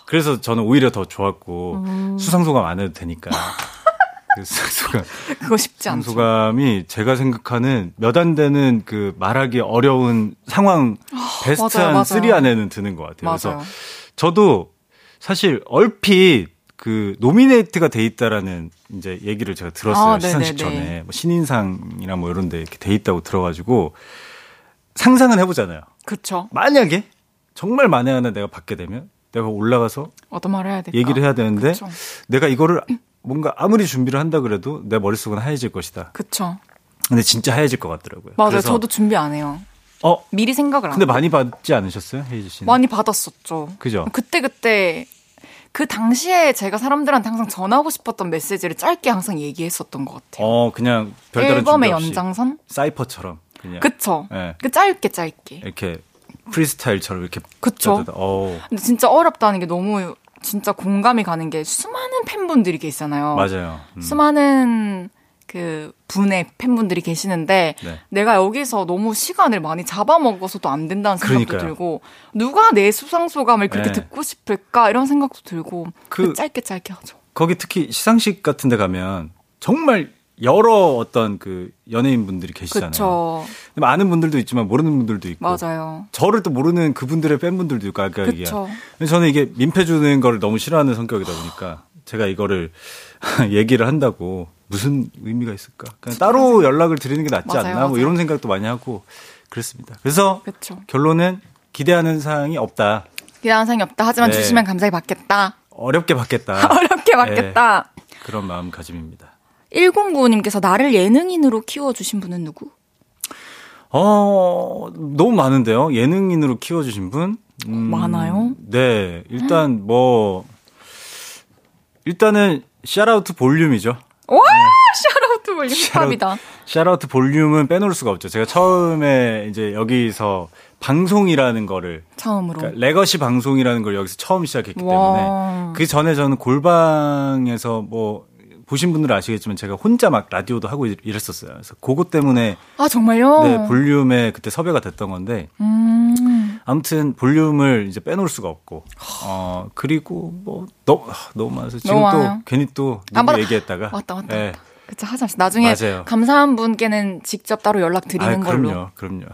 S3: 그래서 저는 오히려 더 좋았고,
S1: 음.
S3: 수상소감 안 해도 되니까. 그 수상소감,
S1: 그거 쉽지 않죠.
S3: 수상소감이 제가 생각하는 몇 안 되는 그 말하기 어려운 상황 베스트
S1: 맞아요,
S3: 한
S1: 맞아요.
S3: 3 안에는 드는 것 같아요. 그래서
S1: 맞아요.
S3: 저도 사실 얼핏 그 노미네이트가 돼 있다라는 이제 얘기를 제가 들었어요.
S1: 아,
S3: 시상식. 전에 뭐 신인상이나 뭐 이런 데 이렇게 돼 있다고 들어가지고 상상은 해보잖아요.
S1: 그렇죠.
S3: 만약에 정말 만에 하나 내가 받게 되면 내가 올라가서
S1: 어떤 말을 해야 될까?
S3: 얘기를 해야 되는데
S1: 그쵸.
S3: 내가 이거를 뭔가 아무리 준비를 한다 그래도 내 머릿속은 하얘질 것이다.
S1: 그쵸.
S3: 근데 진짜 하얘질 것 같더라고요.
S1: 맞아요. 저도 준비 안 해요.
S3: 어
S1: 미리 생각을 안
S3: 근데. 많이 받지 않으셨어요, 헤이즈 씨는?
S1: 많이 받았었죠.
S3: 그죠?
S1: 그때 그때 그 당시에 제가 사람들한테 항상 전하고 싶었던 메시지를 짧게 항상 얘기했었던 것 같아요.
S3: 어 그냥 별다른
S1: 앨범의
S3: 준비 없이
S1: 연장선?
S3: 사이퍼처럼 그냥
S1: 그쵸.
S3: 예.
S1: 그 짧게 짧게.
S3: 이렇게 프리스타일처럼 이렇게
S1: 그쵸. 근데 진짜 어렵다는 게 너무 진짜 공감이 가는 게 수많은 팬분들이 계시잖아요.
S3: 맞아요. 음.
S1: 수많은 그 분의 팬분들이 계시는데
S3: 네.
S1: 내가 여기서 너무 시간을 많이 잡아먹어서도 안 된다는 생각도
S3: 그러니까요.
S1: 들고 누가 내 수상 소감을 그렇게
S3: 네.
S1: 듣고 싶을까 이런 생각도 들고
S3: 그-
S1: 그 짧게 짧게 하죠.
S3: 거기 특히 시상식 같은 데 가면 정말 여러 어떤 그 연예인 분들이 계시잖아요.
S1: 그쵸.
S3: 많은 분들도 있지만 모르는 분들도 있고.
S1: 맞아요.
S3: 저를 또 모르는 그분들의 팬분들도 있고 아까
S1: 그쵸.
S3: 얘기한. 근데 저는 이게 민폐 주는 거를 너무 싫어하는 성격이다 보니까 제가 이거를 얘기를 한다고 무슨 의미가 있을까? 그냥 따로 연락을 드리는 게 낫지
S1: 맞아요,
S3: 않나? 뭐
S1: 맞아요.
S3: 이런 생각도 많이 하고 그랬습니다. 그래서
S1: 그쵸.
S3: 결론은 기대하는 사항이 없다.
S1: 기대하는 상이 없다. 하지만
S3: 네.
S1: 주시면 감사히 받겠다.
S3: 어렵게 받겠다.
S1: 어렵게 받겠다.
S3: 그런 마음가짐입니다.
S1: 1095님께서 나를 예능인으로 키워주신 분은 누구?
S3: 어, 너무 많은데요. 예능인으로 키워주신 분? 음,
S1: 많아요?
S3: 네. 일단 뭐, 일단은 shout out 볼륨이죠.
S1: 와! shout out 볼륨 힙합이다.
S3: shout out 볼륨은 빼놓을 수가 없죠. 제가 처음에 이제 여기서 방송이라는 거를
S1: 처음으로.
S3: 그러니까 legacy 방송이라는 걸 여기서 처음 시작했기
S1: 와.
S3: 때문에 그 전에 저는 골방에서 뭐 보신 분들은 아시겠지만 제가 혼자 막 라디오도 하고 이- 이랬었어요. 그래서 그것 때문에
S1: 아, 정말요?
S3: 네, 볼륨에 그때 섭외가 됐던 건데
S1: 음.
S3: 아무튼 볼륨을 이제 빼놓을 수가 없고 어 그리고 뭐 너무 너무 많아서 지금
S1: 너무
S3: 또
S1: 많아요?
S3: 괜히 또 누구
S1: 아, 맞다.
S3: 얘기했다가
S1: 맞다, 맞다,
S3: 네.
S1: 맞다. 그쵸, 하자. 나중에
S3: 맞아요.
S1: 감사한 분께는 직접 따로 연락 드리는
S3: 아,
S1: 걸로.
S3: 그럼요, 그럼요.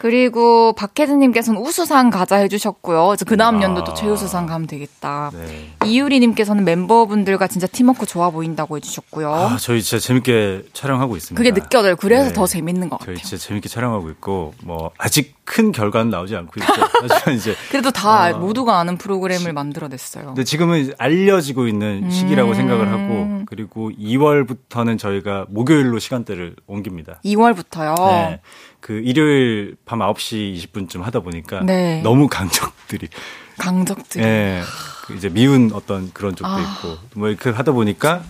S1: 그리고 박혜진님께서는 우수상 가자 해주셨고요. 그 다음
S3: 아.
S1: 연도도 최우수상 가면 되겠다.
S3: 네.
S1: 이유리님께서는 멤버분들과 진짜 팀워크 좋아 보인다고 해주셨고요.
S3: 아, 저희 진짜 재밌게 촬영하고 있습니다.
S1: 그게 느껴져요. 그래서
S3: 네.
S1: 더 재밌는 것
S3: 저희
S1: 같아요.
S3: 진짜 재밌게 촬영하고 있고 뭐 아직 큰 결과는 나오지 않고 있죠. 하지만 이제
S1: 그래도 다
S3: 어.
S1: 모두가 아는 프로그램을 만들어냈어요.
S3: 근데 지금은 알려지고 있는
S1: 음.
S3: 시기라고 생각을 하고 그리고 2월부터는 저희가 목요일로 시간대를 옮깁니다.
S1: 2월부터요.
S3: 네. 그 일요일 밤 9시 20분쯤 하다 보니까
S1: 네.
S3: 너무 강적들이
S1: 강적들.
S3: 예. 그 이제 미운 어떤 그런 쪽도
S1: 아.
S3: 있고 뭐 이렇게 하다 보니까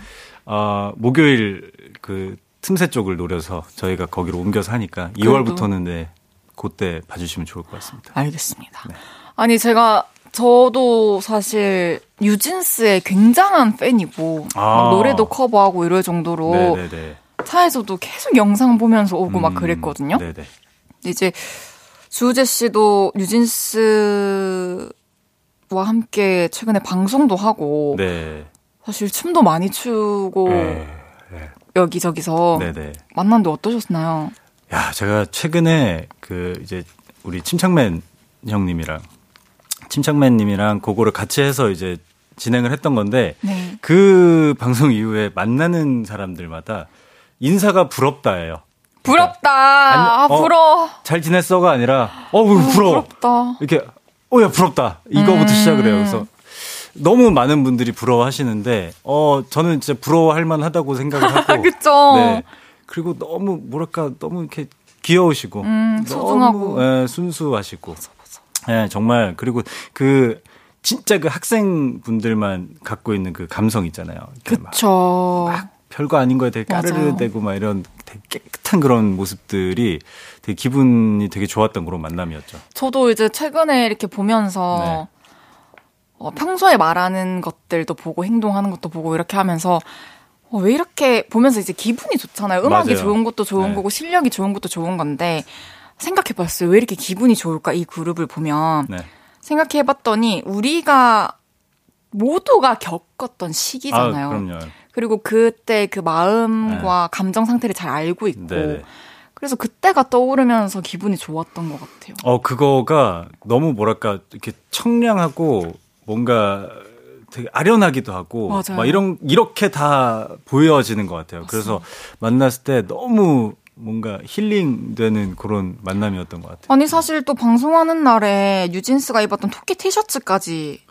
S3: 어 목요일 그 틈새 쪽을 노려서 저희가 거기로 옮겨서 하니까 2월부터는 네. 그때 봐주시면 좋을 것 같습니다.
S1: 알겠습니다. 아니 제가 저도 사실 뉴진스의 굉장한 팬이고
S3: 아.
S1: 막 노래도 커버하고 이럴 정도로
S3: 네네네.
S1: 차에서도 계속 영상 보면서 오고 막
S3: 음,
S1: 그랬거든요.
S3: 네네.
S1: 이제 주우재 씨도 뉴진스와 함께 최근에 방송도 하고
S3: 네.
S1: 사실 춤도 많이 추고
S3: 네.
S1: 여기저기서
S3: 네네.
S1: 만났는데 어떠셨나요?
S3: 야, 제가 최근에 그 이제 우리 침착맨 형님이랑 침착맨 님이랑 그거를 같이 해서 이제 진행을 했던 건데
S1: 네.
S3: 그 방송 이후에 만나는 사람들마다 인사가 부럽다예요.
S1: 부럽다.
S3: 아니,
S1: 아,
S3: 어,
S1: 부러워.
S3: 잘 지냈어가 아니라 어 부러워.
S1: 부럽다.
S3: 이렇게 어 야 부럽다. 이거부터
S1: 음.
S3: 시작을 해요. 그래서 너무 많은 분들이 부러워하시는데 어 저는 진짜 부러워할 만하다고 생각을 하고
S1: 그쵸.
S3: 네. 그리고 너무 뭐랄까 너무 이렇게 귀여우시고
S1: 음, 소중하고.
S3: 너무, 예, 순수하시고 예, 정말 그리고 그 진짜 그 학생분들만 갖고 있는 그 감성 있잖아요. 이렇게 막
S1: 그쵸.
S3: 별거 아닌 거에 되게. 까르르대고 막 이런 되게 깨끗한 그런 모습들이 되게 기분이 되게 좋았던 그런 만남이었죠.
S1: 저도 이제 최근에 이렇게 보면서
S3: 네.
S1: 어, 평소에 말하는 것들도 보고 행동하는 것도 보고 이렇게 하면서 어, 왜 이렇게 보면서 이제 기분이 좋잖아요. 음악이
S3: 맞아요.
S1: 좋은 것도 좋은
S3: 네.
S1: 거고 실력이 좋은 것도 좋은 건데 생각해봤어요. 왜 이렇게 기분이 좋을까 이 그룹을 보면
S3: 네.
S1: 생각해봤더니 우리가 모두가 겪었던 시기잖아요.
S3: 아,
S1: 그리고 그때 그 마음과 감정 상태를 잘 알고 있고
S3: 네네.
S1: 그래서 그때가 떠오르면서 기분이 좋았던 것 같아요.
S3: 어, 그거가 너무 뭐랄까, 이렇게 청량하고 뭔가 되게 아련하기도 하고,
S1: 맞아요.
S3: 막 이런, 이렇게 다 보여지는 것 같아요. 그래서 만났을 때 너무 뭔가 힐링 되는 그런 만남이었던 것 같아요.
S1: 아니 사실 또 방송하는 날에 뉴진스가 입었던 토끼 티셔츠까지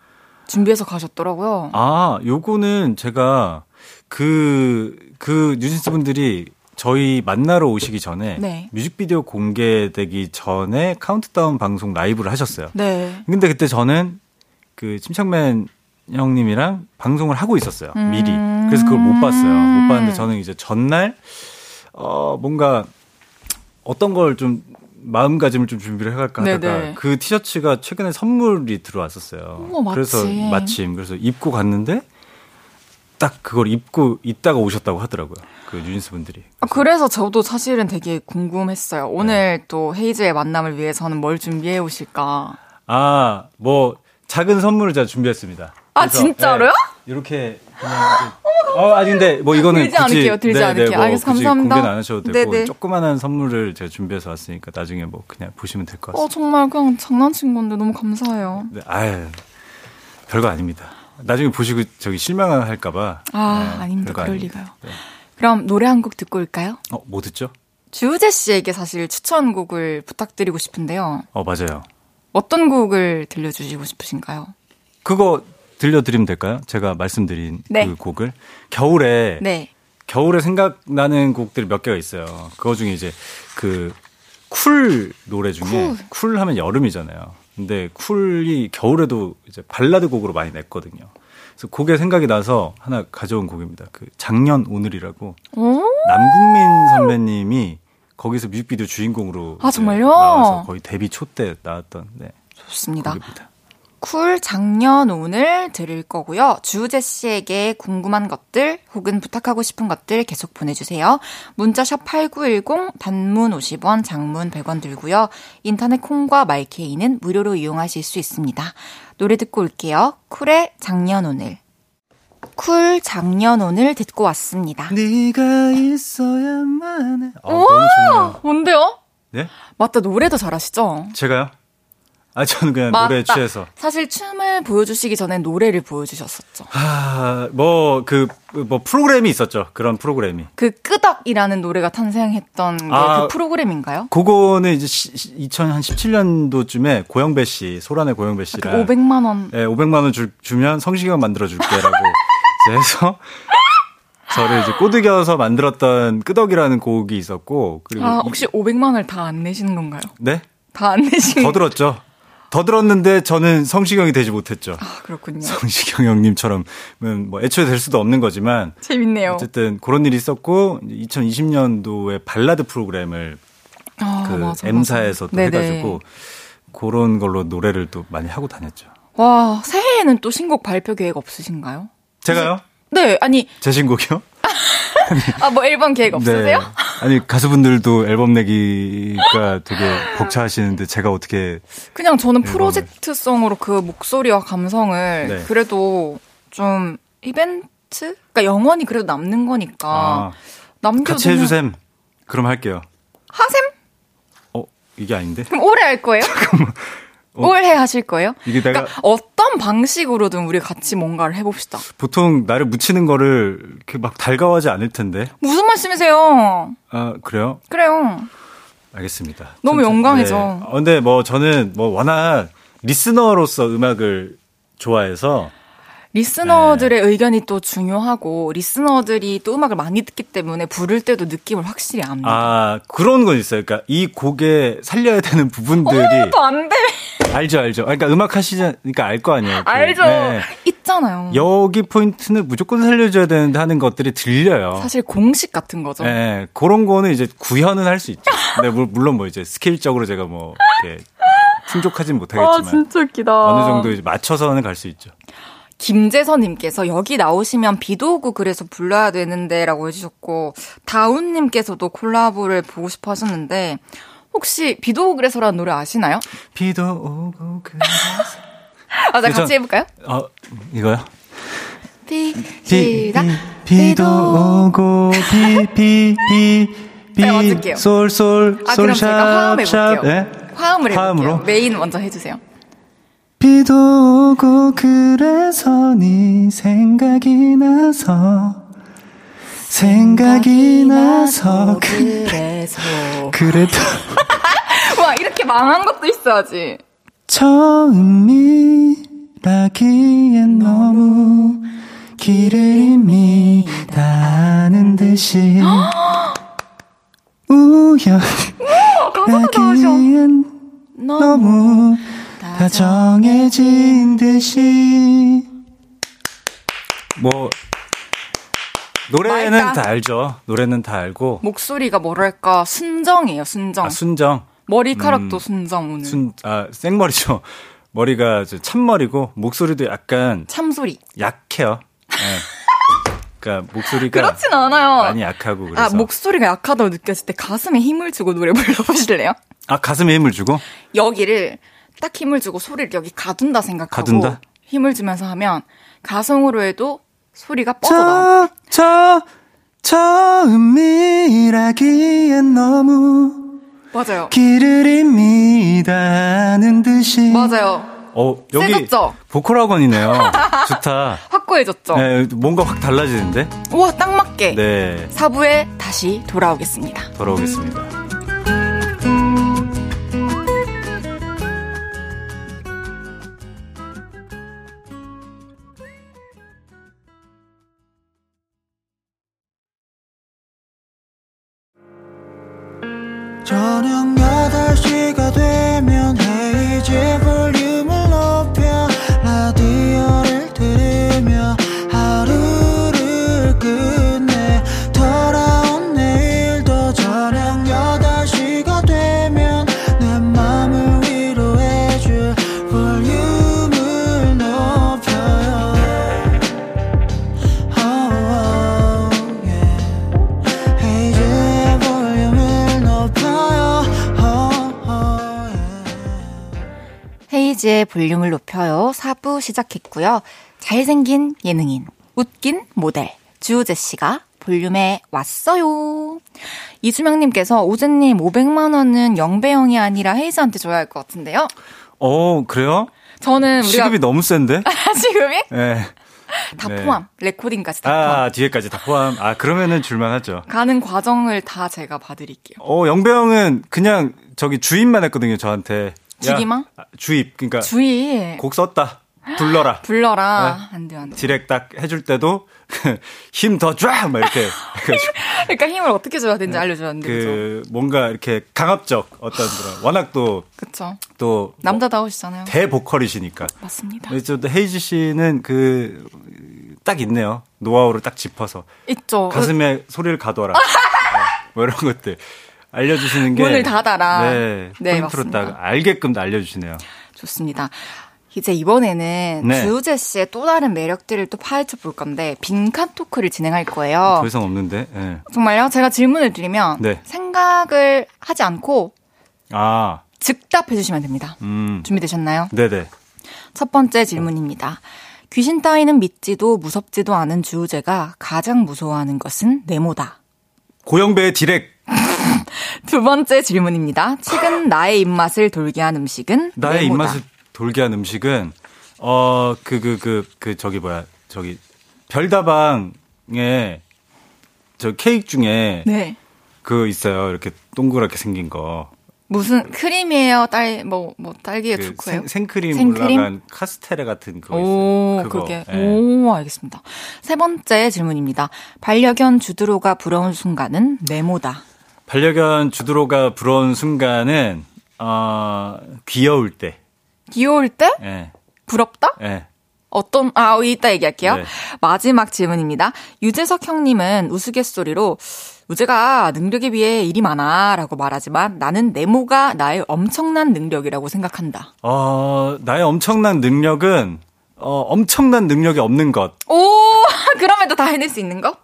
S1: 준비해서 가셨더라고요.
S3: 아, 요거는 제가 그, 그 뉴진스 분들이 저희 만나러 오시기 전에
S1: 네.
S3: 뮤직비디오 공개되기 전에 카운트다운 방송 라이브를 하셨어요.
S1: 네.
S3: 근데 그때 저는 그 침착맨 형님이랑 방송을 하고 있었어요.
S1: 음.
S3: 미리. 그래서 그걸 못 봤어요. 못 봤는데 저는 이제 전날 어 뭔가 어떤 걸 좀 마음가짐을 좀 준비를 해갈까 하다가
S1: 네네.
S3: 그 티셔츠가 최근에 선물이 들어왔었어요.
S1: 어머.
S3: 그래서 마침 그래서 입고 갔는데 딱 그걸 입고 있다가 오셨다고 하더라고요. 그 뉴진스 분들이.
S1: 아, 그래서 저도 사실은 되게 궁금했어요. 오늘 또 헤이즈의 만남을 위해서는 뭘 준비해 오실까.
S3: 아, 뭐 작은 선물을 제가 준비했습니다.
S1: 아,
S3: 그래서,
S1: 진짜로요?
S3: 네, 이렇게 그냥 어, 아니 근데 뭐 이거는
S1: 들지
S3: 굳이
S1: 않을게요, 들지
S3: 네,
S1: 않을게요.
S3: 네, 뭐
S1: 알겠어, 감사합니다.
S3: 공개는 안 하셔도 되고
S1: 네네.
S3: 조그만한 선물을 제가 준비해서 왔으니까 나중에 뭐 그냥 보시면 될것
S1: 어,
S3: 같습니다.
S1: 정말 그냥 장난친 건데 너무 감사해요.
S3: 네, 아유, 별거 아닙니다. 나중에 보시고 저기 실망할까봐.
S1: 아,
S3: 네,
S1: 아닙니다. 그럴
S3: 아닙니다.
S1: 리가요.
S3: 네.
S1: 그럼 노래 한 곡 듣고 올까요?
S3: 어, 뭐 듣죠?
S1: 주우재 씨에게 사실 추천곡을 부탁드리고 싶은데요.
S3: 어, 맞아요.
S1: 어떤 곡을 들려주시고 싶으신가요?
S3: 그거 들려드리면 될까요? 제가 말씀드린
S1: 네.
S3: 그 곡을 겨울에
S1: 네.
S3: 겨울에 생각나는 곡들이 몇 개가 있어요. 그거 중에 이제 그 쿨 노래 중에 쿨. 하면 여름이잖아요. 근데 쿨이 겨울에도 이제 발라드 곡으로 많이 냈거든요. 그래서 곡에 생각이 나서 하나 가져온 곡입니다. 그 작년 오늘이라고
S1: 오,
S3: 남궁민 선배님이 거기서 뮤직비디오 주인공으로
S1: 아, 정말요?
S3: 나와서 거의 데뷔 초 때 나왔던 네,
S1: 좋습니다.
S3: 곡입니다.
S1: 쿨 작년 오늘 들을 거고요. 주우재 씨에게 궁금한 것들 혹은 부탁하고 싶은 것들 계속 보내주세요. 문자샵 8910 단문 50원, 장문 100원 들고요. 인터넷 콩과 마이케이는 무료로 이용하실 수 있습니다. 노래 듣고 올게요. 쿨의 작년 오늘. 쿨 작년 오늘 듣고 왔습니다.
S3: 네가 있어야만 해. 어, 너무 좋네요.
S1: 뭔데요?
S3: 네?
S1: 맞다 노래도 잘하시죠?
S3: 제가요? 아, 저는 그냥 노래에 취해서.
S1: 사실 춤을 보여주시기 전에 노래를 보여주셨었죠.
S3: 아, 뭐, 그, 뭐, 프로그램이 있었죠. 그런 프로그램이.
S1: 그 끄덕이라는 노래가 탄생했던 게그
S3: 아,
S1: 프로그램인가요?
S3: 그거는 이제 2017년도쯤에 고영배 씨, 소란의 고영배
S1: 그
S3: 씨랑.
S1: 500만 원.
S3: 예, 500만 원 주, 주면 성시경 만들어 줄게라고 이제 해서 저를 이제 꼬드겨서 만들었던 끄덕이라는 곡이 있었고. 그리고.
S1: 아,
S3: 이-
S1: 혹시 500만 원을 다 안 내시는 건가요?
S3: 네?
S1: 다 안 내시는
S3: 더 들었죠. 더 들었는데 저는 성시경이 되지 못했죠.
S1: 아, 그렇군요.
S3: 성시경 형님처럼은 뭐 애초에 될 수도 없는 거지만
S1: 재밌네요.
S3: 어쨌든 그런 일이 있었고 2020년도에 발라드 프로그램을
S1: 아,
S3: 그
S1: 맞아,
S3: M사에서 또
S1: 맞아. 네네.
S3: 해가지고 그런 걸로 노래를 또 많이 하고 다녔죠.
S1: 와, 새해에는 또 신곡 발표 계획 없으신가요?
S3: 제가요?
S1: 네, 아니,
S3: 제 신곡이요?
S1: 아, 뭐 앨범 계획 없으세요?
S3: 네. 아니 가수분들도 앨범 내기가 되게 벅차하시는데 제가 어떻게
S1: 그냥 저는
S3: 앨범을.
S1: 프로젝트성으로 그 목소리와 감성을
S3: 네.
S1: 그래도 좀 이벤트? 그러니까 영원히 그래도 남는 거니까
S3: 아,
S1: 남겨두면
S3: 같이 해주셈. 그럼 할게요.
S1: 하셈?
S3: 어 이게 아닌데?
S1: 그럼 올해 할 거예요?
S3: 어?
S1: 올해 하실 거예요?
S3: 이게 내가
S1: 그러니까 어떤 방식으로든 우리 같이 뭔가를 해봅시다.
S3: 보통 나를 묻히는 거를 이렇게 막 달가워하지 않을 텐데.
S1: 무슨 말씀이세요?
S3: 아 그래요?
S1: 그래요.
S3: 알겠습니다.
S1: 너무
S3: 전-
S1: 영광이죠.
S3: 네. 어, 근데 뭐 저는 뭐 워낙 리스너로서 음악을 좋아해서
S1: 리스너들의
S3: 네.
S1: 의견이 또 중요하고 리스너들이 또 음악을 많이 듣기 때문에 부를 때도 느낌을 확실히 압니다.
S3: 아 그런 건 있어요. 그러니까 이 곡에 살려야 되는 부분들이
S1: 또안 돼.
S3: 알죠, 알죠. 그러니까 음악 하시니까 알 거 아니에요. 그,
S1: 알죠.
S3: 네.
S1: 있잖아요.
S3: 여기 포인트는 무조건 살려줘야 되는데 하는 것들이 들려요.
S1: 사실 공식 같은 거죠.
S3: 네, 그런 거는 이제 구현은 할 수 있죠. 근데 물- 물론 뭐 이제 스케일적으로 제가 뭐 이렇게 충족하진 못하겠지만
S1: 아, 진짜 웃기다.
S3: 어느 정도 이제 맞춰서는 갈 수 있죠.
S1: 김재선님께서 여기 나오시면 비도 오고 그래서 불러야 되는데라고 해주셨고 다운님께서도 콜라보를 보고 싶어 하셨는데 혹시 비도 오고 그래서라는 노래 아시나요?
S3: 비도 오고 그래서
S1: 아, 나
S3: 저-
S1: 같이 해볼까요?
S3: 어 이거요?
S1: 비,
S3: 비,
S1: 시작.
S3: 비, 도 오고 비 비비
S1: 제가 맞을게요.
S3: 솔솔
S1: 아, 그럼 제가 화음
S3: 솔샵샵
S1: 해볼게요.
S3: 네?
S1: 화음을 해볼게요.
S3: 화음으로?
S1: 메인 먼저 해주세요.
S3: 비도 오고 그래서 네 생각이 나서 생각이 나서 그,
S1: 그래서.
S3: 그래도
S1: 와 이렇게 망한 것도 있어야지.
S3: 처음이라기엔 너무 길을 이미 다 아는 듯이. 우연이라기엔 너무 다 정해진 듯이 뭐 노래는
S1: 맑다.
S3: 다 알죠. 노래는 다 알고
S1: 목소리가 뭐랄까 순정이에요 순정.
S3: 아 순정
S1: 머리카락도
S3: 음,
S1: 순정 오늘.
S3: 순 아 생머리죠. 머리가 참머리고 목소리도 약간
S1: 참소리.
S3: 약해요. 네. 그러니까 목소리가
S1: 그렇진 않아요.
S3: 많이 약하고 그래서
S1: 아 목소리가 약하다고 느꼈을 때 가슴에 힘을 주고 노래 불러보실래요?
S3: 아, 가슴에 힘을 주고
S1: 여기를 딱 힘을 주고 소리를 여기 가둔다 생각하고
S3: 가둔다?
S1: 힘을 주면서 하면 가성으로 해도 소리가 뻗어나.
S3: 처, 처음이라기엔 너무
S1: 맞아요.
S3: 길을 입니다는 듯이.
S1: 맞아요.
S3: 어, 여기
S1: 세졌죠?
S3: 보컬 학원이네요. 좋다.
S1: 확고해졌죠?
S3: 네, 뭔가 확 달라지는데?
S1: 우와, 딱 맞게.
S3: 네.
S1: 사부에 다시 돌아오겠습니다.
S3: 돌아오겠습니다.
S1: 헤이지의 볼륨을 높여요. 4부 시작했고요. 잘생긴 예능인, 웃긴 모델, 주우재 씨가 볼륨에 왔어요. 이주명님께서 오재님 500만원은 영배영이 아니라 헤이즈한테 줘야 할 것 같은데요?
S3: 어, 그래요?
S1: 저는 우리가
S3: 시급이 너무 센데?
S1: 지금이
S3: 네.
S1: 다
S3: 네.
S1: 포함, 레코딩까지 다 포함.
S3: 아, 뒤에까지 다 포함. 아, 그러면은 줄만하죠.
S1: 가는 과정을 다 제가 봐드릴게요.
S3: 어, 영배형은 그냥 저기 주입만 했거든요, 저한테. 야,
S1: 주기만?
S3: 아, 주입. 그러니까
S1: 주의
S3: 곡 썼다. 불러라.
S1: 불러라. 안 돼, 안 돼.
S3: 디렉 딱 해줄 때도 힘 더 쫙! 막 이렇게.
S1: 그러니까 힘을 어떻게 줘야 되는지 알려줘야 되는데, 그죠?
S3: 그, 뭔가 이렇게 강압적 어떤 그런, 워낙 또,
S1: 그쵸.
S3: 또,
S1: 남자다우시잖아요.
S3: 대보컬이시니까.
S1: 맞습니다.
S3: 또 헤이즈 씨는 그, 딱 있네요. 노하우를 딱 짚어서.
S1: 있죠.
S3: 가슴에 소리를 가둬라. 어, 뭐 이런 것들. 알려주시는 게.
S1: 문을 닫아라.
S3: 네.
S1: 네, 맞습니다.
S3: 딱 알게끔 알려주시네요.
S1: 좋습니다. 이제 이번에는
S3: 네.
S1: 주우재 씨의 또 다른 매력들을 또 파헤쳐 볼 건데 빈칸 토크를 진행할 거예요.
S3: 더 이상 없는데. 예.
S1: 정말요? 제가 질문을 드리면
S3: 네.
S1: 생각을 하지 않고
S3: 아,
S1: 즉답해 주시면 됩니다.
S3: 음.
S1: 준비되셨나요?
S3: 네네.
S1: 첫 번째 질문입니다. 귀신 따위는 믿지도 무섭지도 않은 주우재가 가장 무서워하는 것은 네모다.
S3: 고영배의 디렉.
S1: 두 번째 질문입니다. 최근 나의 입맛을 돌게 한 음식은
S3: 나의
S1: 네모다.
S3: 입맛을 돌게 한 음식은, 어, 그, 그, 그, 그, 저기 뭐야. 저기, 별다방에, 저 케이크 중에,
S1: 네.
S3: 그 있어요. 이렇게 동그랗게 생긴 거.
S1: 무슨 크림이에요? 딸, 뭐, 뭐, 딸기에
S3: 그? 생, 생크림,
S1: 생크림?
S3: 올라간 카스테레 같은 거
S1: 오,
S3: 있어요. 그거.
S1: 그게.
S3: 예.
S1: 오, 알겠습니다. 세 번째 질문입니다. 반려견 주드로가 부러운 순간은 네모다.
S3: 반려견 주드로가 부러운 순간은 어 귀여울 때.
S1: 귀여울 때?
S3: 예.
S1: 부럽다?
S3: 예.
S1: 어떤, 아, 이따 얘기할게요.
S3: 네.
S1: 마지막 질문입니다. 유재석 형님은 우스갯소리로, 우재가 능력에 비해 일이 많아 라고 말하지만 나는 네모가 나의 엄청난 능력이라고 생각한다.
S3: 어 나의 엄청난 능력은 어 엄청난 능력이 없는 것.
S1: 오! 그럼에도 다 해낼 수 있는 거?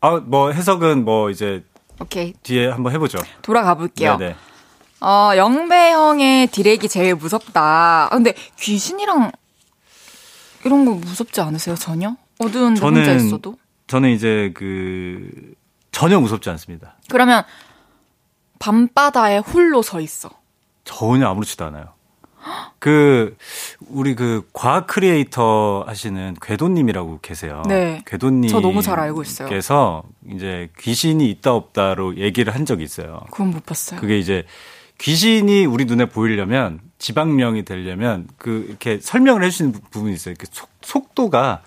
S3: 아뭐 해석은 뭐 이제
S1: 오케이.
S3: 뒤에 한번 해보죠.
S1: 돌아가 볼게요.
S3: 네네.
S1: 어, 영배 형의 디렉이 제일 무섭다. 아, 근데 귀신이랑 이런 거 무섭지 않으세요, 전혀? 어두운 데 혼자 있어도?
S3: 저는 이제 그 전혀 무섭지 않습니다.
S1: 그러면 밤바다에 홀로 서 있어.
S3: 전혀 아무렇지도 않아요. 그 우리 그 과학 크리에이터 하시는 궤도님이라고 계세요.
S1: 네.
S3: 궤도님
S1: 저 너무 잘 알고 있어요.
S3: 께서 이제 귀신이 있다 없다로 얘기를 한 적이 있어요.
S1: 그건 못 봤어요.
S3: 그게 이제 귀신이 우리 눈에 보이려면 지방령이 되려면 그 이렇게 설명을 해주시는 부- 부분이 있어요. 그 속, 속도가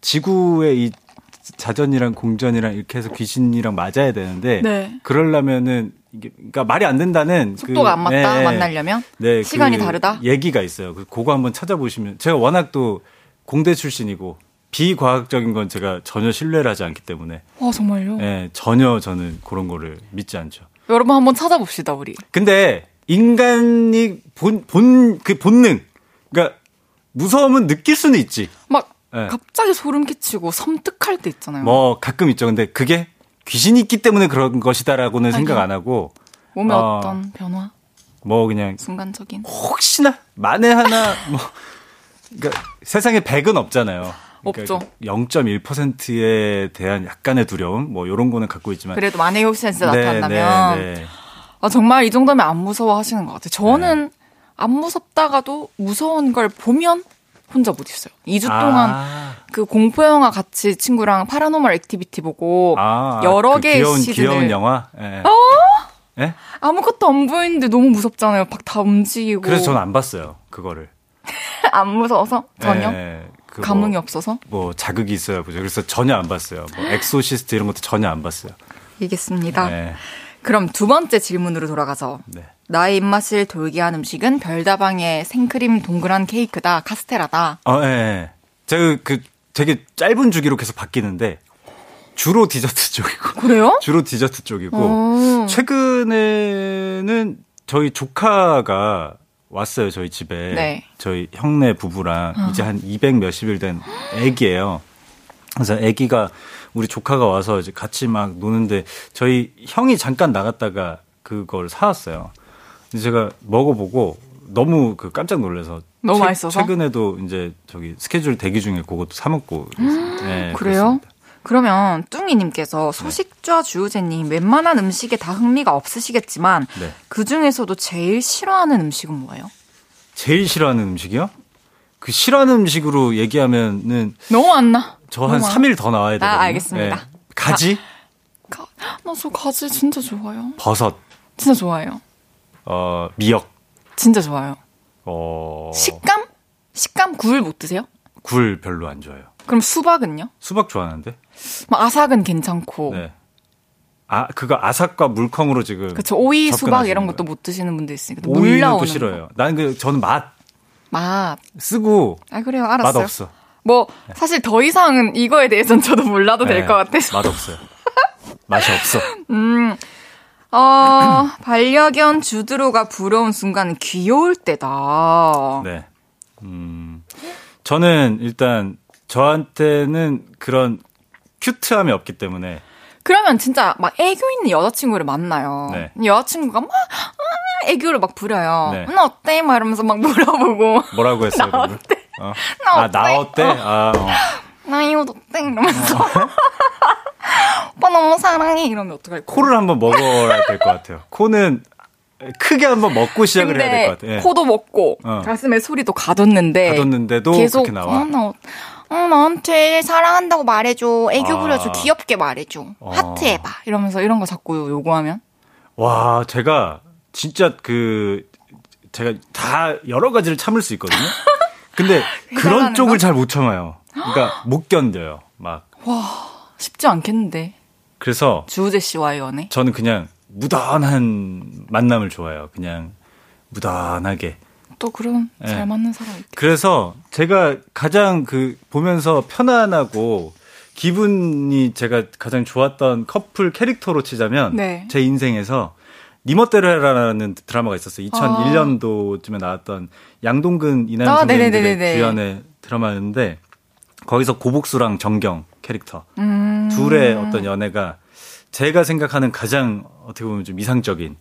S3: 지구의 이 자전이랑 공전이랑 이렇게 해서 귀신이랑 맞아야 되는데
S1: 네.
S3: 그러려면은 이게 그러니까 말이 안 된다는
S1: 속도가
S3: 그-
S1: 안 맞다,
S3: 네.
S1: 만나려면?
S3: 네,
S1: 시간이
S3: 그
S1: 다르다?
S3: 얘기가 있어요. 그 그거 한번 찾아보시면 제가 워낙 또 공대 출신이고 비과학적인 건 제가 전혀 신뢰를 하지 않기 때문에
S1: 어, 정말요?
S3: 예, 전혀 저는 그런 거를 믿지 않죠.
S1: 여러분 한번 찾아봅시다, 우리.
S3: 근데 인간이 본 본 그 본능 그러니까 무서움은 느낄 수는 있지.
S1: 막
S3: 네.
S1: 갑자기 소름 끼치고 섬뜩할 때 있잖아요.
S3: 뭐 가끔 있죠. 근데 그게 귀신이 있기 때문에 그런 것이다라고는 생각 안 하고
S1: 몸에
S3: 어.
S1: 어... 떤 변화,
S3: 뭐 그냥
S1: 순간적인.
S3: 혹시나 만에 하나 뭐 그러니까 세상에 백은 없잖아요.
S1: 없죠.
S3: 0.1%에 대한 약간의 두려움, 뭐, 요런 거는 갖고 있지만.
S1: 그래도 만약에 혹시 진짜
S3: 네,
S1: 나타난다면
S3: 네, 네.
S1: 아, 정말 이 정도면 안 무서워 하시는 것 같아요. 저는 안 무섭다가도 무서운 걸 보면 혼자 못 있어요. 2주 동안
S3: 아,
S1: 그 공포 영화 같이 친구랑 파라노멀 액티비티 보고
S3: 아,
S1: 여러
S3: 그
S1: 개의
S3: 귀여운,
S1: 시즌을
S3: 귀여운 영화? 예. 예?
S1: 아무것도 안 보이는데 너무 무섭잖아요. 막 다 움직이고.
S3: 그래서 저는 안 봤어요, 그거를.
S1: 안 무서워서 전혀
S3: 예, 그 뭐-
S1: 감흥이 없어서
S3: 뭐 자극이 있어야 보죠. 그래서 전혀 안 봤어요. 뭐 엑소시스트 이런 것도 전혀 안 봤어요.
S1: 알겠습니다.
S3: 네.
S1: 그럼 두 번째 질문으로 돌아가서
S3: 네.
S1: 나의 입맛을 돌게 한 음식은 별다방의 생크림 동그란 케이크다 카스테라다.
S3: 어, 예, 예. 제가 그 되게 짧은 주기로 계속 바뀌는데 주로 디저트 쪽이고
S1: 그래요?
S3: 주로 디저트 쪽이고
S1: 오.
S3: 최근에는 저희 조카가 왔어요 저희 집에
S1: 네.
S3: 저희 형네 부부랑 이제 한 200 몇십 일 된 애기예요. 그래서 애기가 우리 조카가 와서 이제 같이 막 노는데 저희 형이 잠깐 나갔다가 그걸 사왔어요. 근데 제가 먹어보고 너무 그 깜짝 놀라서
S1: 너무
S3: 최-
S1: 맛있어서?
S3: 최근에도 이제 저기 스케줄 대기 중에 그것도 사 먹고 네,
S1: 그래요?
S3: 그렇습니다.
S1: 그러면 뚱이님께서 소식좌 주우재님 웬만한 음식에 다 흥미가 없으시겠지만
S3: 네.
S1: 그 중에서도 제일 싫어하는 음식은 뭐예요?
S3: 제일 싫어하는 음식이요? 그 싫어하는 음식으로 얘기하면은
S1: 너무 안 나.
S3: 저한
S1: 너무 안
S3: 3일 더 나와야 되거든요.
S1: 알겠습니다.
S3: 네. 가지,
S1: 가- 나저 가지 진짜 좋아요.
S3: 버섯,
S1: 진짜 좋아요.
S3: 어, 미역,
S1: 진짜 좋아요.
S3: 어,
S1: 식감? 식감 굴 못 드세요?
S3: 굴 별로 안 좋아해요.
S1: 그럼 수박은요?
S3: 수박 좋아하는데?
S1: 뭐 아삭은 괜찮고.
S3: 네. 아, 그거 아삭과 물컹으로 지금.
S1: 그쵸 오이 수박 이런 것도
S3: 거예요.
S1: 못 드시는 분도 있으니까 물
S3: 오이는 또 싫어요. 나는 그, 저는 맛
S1: 거. 맛.
S3: 쓰고
S1: 아 그래요
S3: 맛
S1: 알았어요.
S3: 없어.
S1: 뭐 사실 더 이상은 이거에 대해서는 저도 몰라도 될
S3: 네,
S1: 것 같아서.
S3: 맛 없어요. 맛이 없어.
S1: 어, 반려견 주드로가 부러운 순간은 귀여울 때다.
S3: 네. 음, 저는 일단 저한테는 그런 큐트함이 없기 때문에
S1: 그러면 진짜 막 애교 있는 여자친구를 만나요.
S3: 네.
S1: 여자친구가 막 아, 애교를 막 부려요.
S3: 네.
S1: 너 어때? 막 이러면서 막 물어보고
S3: 뭐라고 했어요?
S1: 나? 어때?
S3: 어.
S1: 나
S3: 아, 나 어때? 아, 어.
S1: 나 이거 어때? 이러면서 오빠 너무 사랑해 이러면 어떡할 거야?
S3: 코를 한번 먹어야 될 것 같아요. 코는 크게 한번 먹고 시작을 해야 될 것 같아요. 예.
S1: 코도 먹고
S3: 어.
S1: 가슴에 소리도 가뒀는데
S3: 가뒀는데도
S1: 계속
S3: 그렇게 나와.
S1: 어, 나, 어, 어, 나한테 사랑한다고 말해줘 애교
S3: 아.
S1: 부려줘 귀엽게 말해줘
S3: 어.
S1: 하트 해봐 이러면서 이런 거 자꾸 요구하면
S3: 와, 제가 진짜 그 제가 다 여러 가지를 참을 수 있거든요. 근데 그런 쪽을
S1: 거?
S3: 잘못 참아요. 그러니까 못 견뎌요. 막
S1: 쉽지 않겠는데
S3: 그래서
S1: 주우재 씨와의 연애
S3: 저는 그냥 무던한 만남을 좋아해요. 그냥 무던하게.
S1: 또 그런
S3: 예.
S1: 잘 맞는 사람 있대
S3: 그래서 제가 가장 그 보면서 편안하고 기분이 제가 가장 좋았던 커플 캐릭터로 치자면
S1: 네.
S3: 제 인생에서 니멋대로 해라라는 드라마가 있었어요. 2001년도쯤에 나왔던 양동근 이남
S1: 아,
S3: 선배님들의
S1: 네네네네.
S3: 주연의 드라마였는데 거기서 고복수랑 정경 캐릭터
S1: 음.
S3: 둘의 어떤 연애가 제가 생각하는 가장 어떻게 보면 좀 이상적인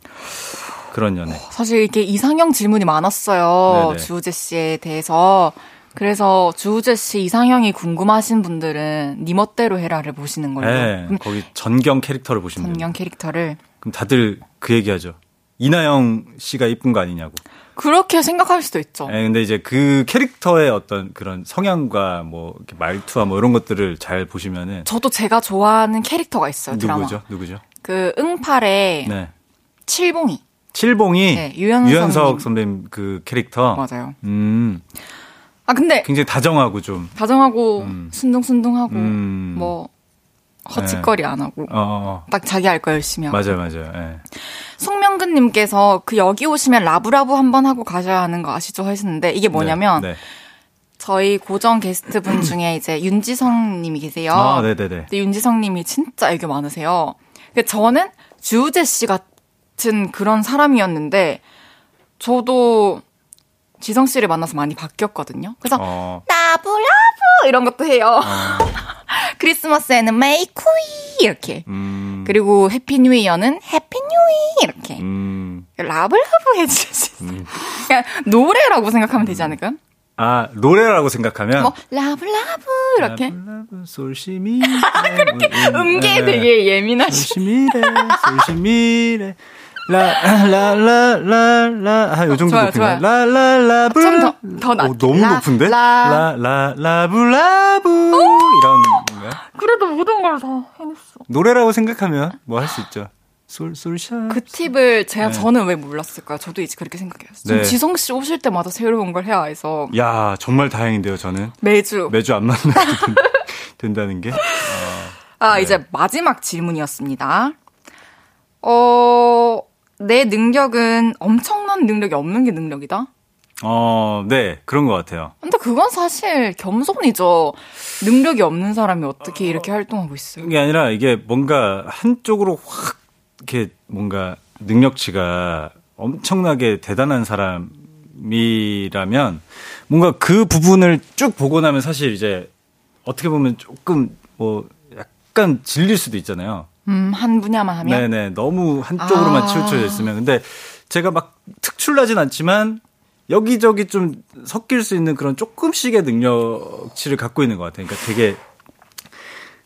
S3: 그런 연애.
S1: 사실 이렇게 이상형 질문이 많았어요
S3: 네네.
S1: 주우재 씨에 대해서 그래서 주우재 씨 이상형이 궁금하신 분들은 니 멋대로 해라를 보시는 걸로
S3: 네, 거기 전경 캐릭터를 보시면 됩니다.
S1: 전경 캐릭터를
S3: 그럼 다들 그 얘기하죠. 이나영 씨가 이쁜 거 아니냐고.
S1: 그렇게 생각할 수도 있죠.
S3: 예, 근데 이제 그 캐릭터의 어떤 그런 성향과 뭐 말투와 뭐 이런 것들을 잘 보시면은
S1: 저도 제가 좋아하는 캐릭터가 있어요, 드라마.
S3: 누구죠? 누구죠?
S1: 그 응팔의
S3: 네.
S1: 칠봉이.
S3: 칠봉이
S1: 네, 유연석
S3: 유연석 선배님 그 캐릭터.
S1: 맞아요.
S3: 음.
S1: 아, 근데
S3: 굉장히 다정하고 좀
S1: 다정하고
S3: 음.
S1: 순둥순둥하고
S3: 음.
S1: 뭐 헛짓거리 안 하고
S3: 어, 어,
S1: 딱 자기 할 거 열심히
S3: 어.
S1: 하고.
S3: 맞아요, 맞아요. 예.
S1: 송명근님께서 그 여기 오시면 라브라브 한번 하고 가셔야 하는 거 아시죠? 하시는데 이게 뭐냐면
S3: 네, 네.
S1: 저희 고정 게스트 분 중에 이제 윤지성 님이 계세요.
S3: 아, 네, 네, 네.
S1: 근데 윤지성 님이 진짜 애교 많으세요. 근데 저는 주우재 씨 같은 그런 사람이었는데 저도 지성 씨를 만나서 많이 바뀌었거든요. 그래서
S3: 어.
S1: 라브라브 이런 것도 해요. 크리스마스에는 메이 쿠이 이렇게.
S3: 음.
S1: 그리고 happy new year는 happy 뉴이 이렇게.
S3: 음.
S1: 라블라브 해주시. 그냥 노래라고 생각하면 되지 않을까요?
S3: 아, 노래라고 생각하면.
S1: 뭐 라브 라브 이렇게
S3: 라브, 솔시미.
S1: 그렇게 음계 되게 예민하시.
S3: 솔시미래, 솔시미래. 라, 라, 라, 라, 라. 아, 요 정도
S1: 좋아요,
S3: 높은가요?
S1: 좋아요.
S3: 라, 라, 라브.
S1: 좀 더- 더 낮게.
S3: 오, 너무
S1: 라,
S3: 높은데?
S1: 라.
S3: 라, 라, 라브, 라브. 이런?
S1: 그래도 모든 걸 다 해냈어.
S3: 노래라고 생각하면 뭐 할 수 있죠. 솔, 솔샤.
S1: 그 팁을 제가
S3: 네.
S1: 저는 왜 몰랐을까요? 저도 이제 그렇게 생각해요. 좀
S3: 네.
S1: 지성 씨 오실 때마다 새로운 걸 해야 해서
S3: 야, 정말 다행인데요, 저는.
S1: 매주
S3: 매주 안 만나도 된- 된다는 게.
S1: 아,
S3: 네.
S1: 이제 마지막 질문이었습니다. 어, 내 능력은 엄청난 능력이 없는 게 능력이다?
S3: 어, 네, 그런 것 같아요.
S1: 근데 그건 사실 겸손이죠. 능력이 없는 사람이 어떻게 이렇게 활동하고 있어요.
S3: 그게 아니라 이게 뭔가 한쪽으로 확 이렇게 뭔가 능력치가 엄청나게 대단한 사람이라면 뭔가 그 부분을 쭉 보고 나면 사실 이제 어떻게 보면 조금 뭐 약간 질릴 수도 있잖아요.
S1: 음, 한 분야만 하면?
S3: 네네. 너무 한쪽으로만
S1: 아.
S3: 치우쳐져 있으면. 근데 제가 막 특출나진 않지만 여기저기 좀 섞일 수 있는 그런 조금씩의 능력치를 갖고 있는 것 같아요. 그러니까 되게,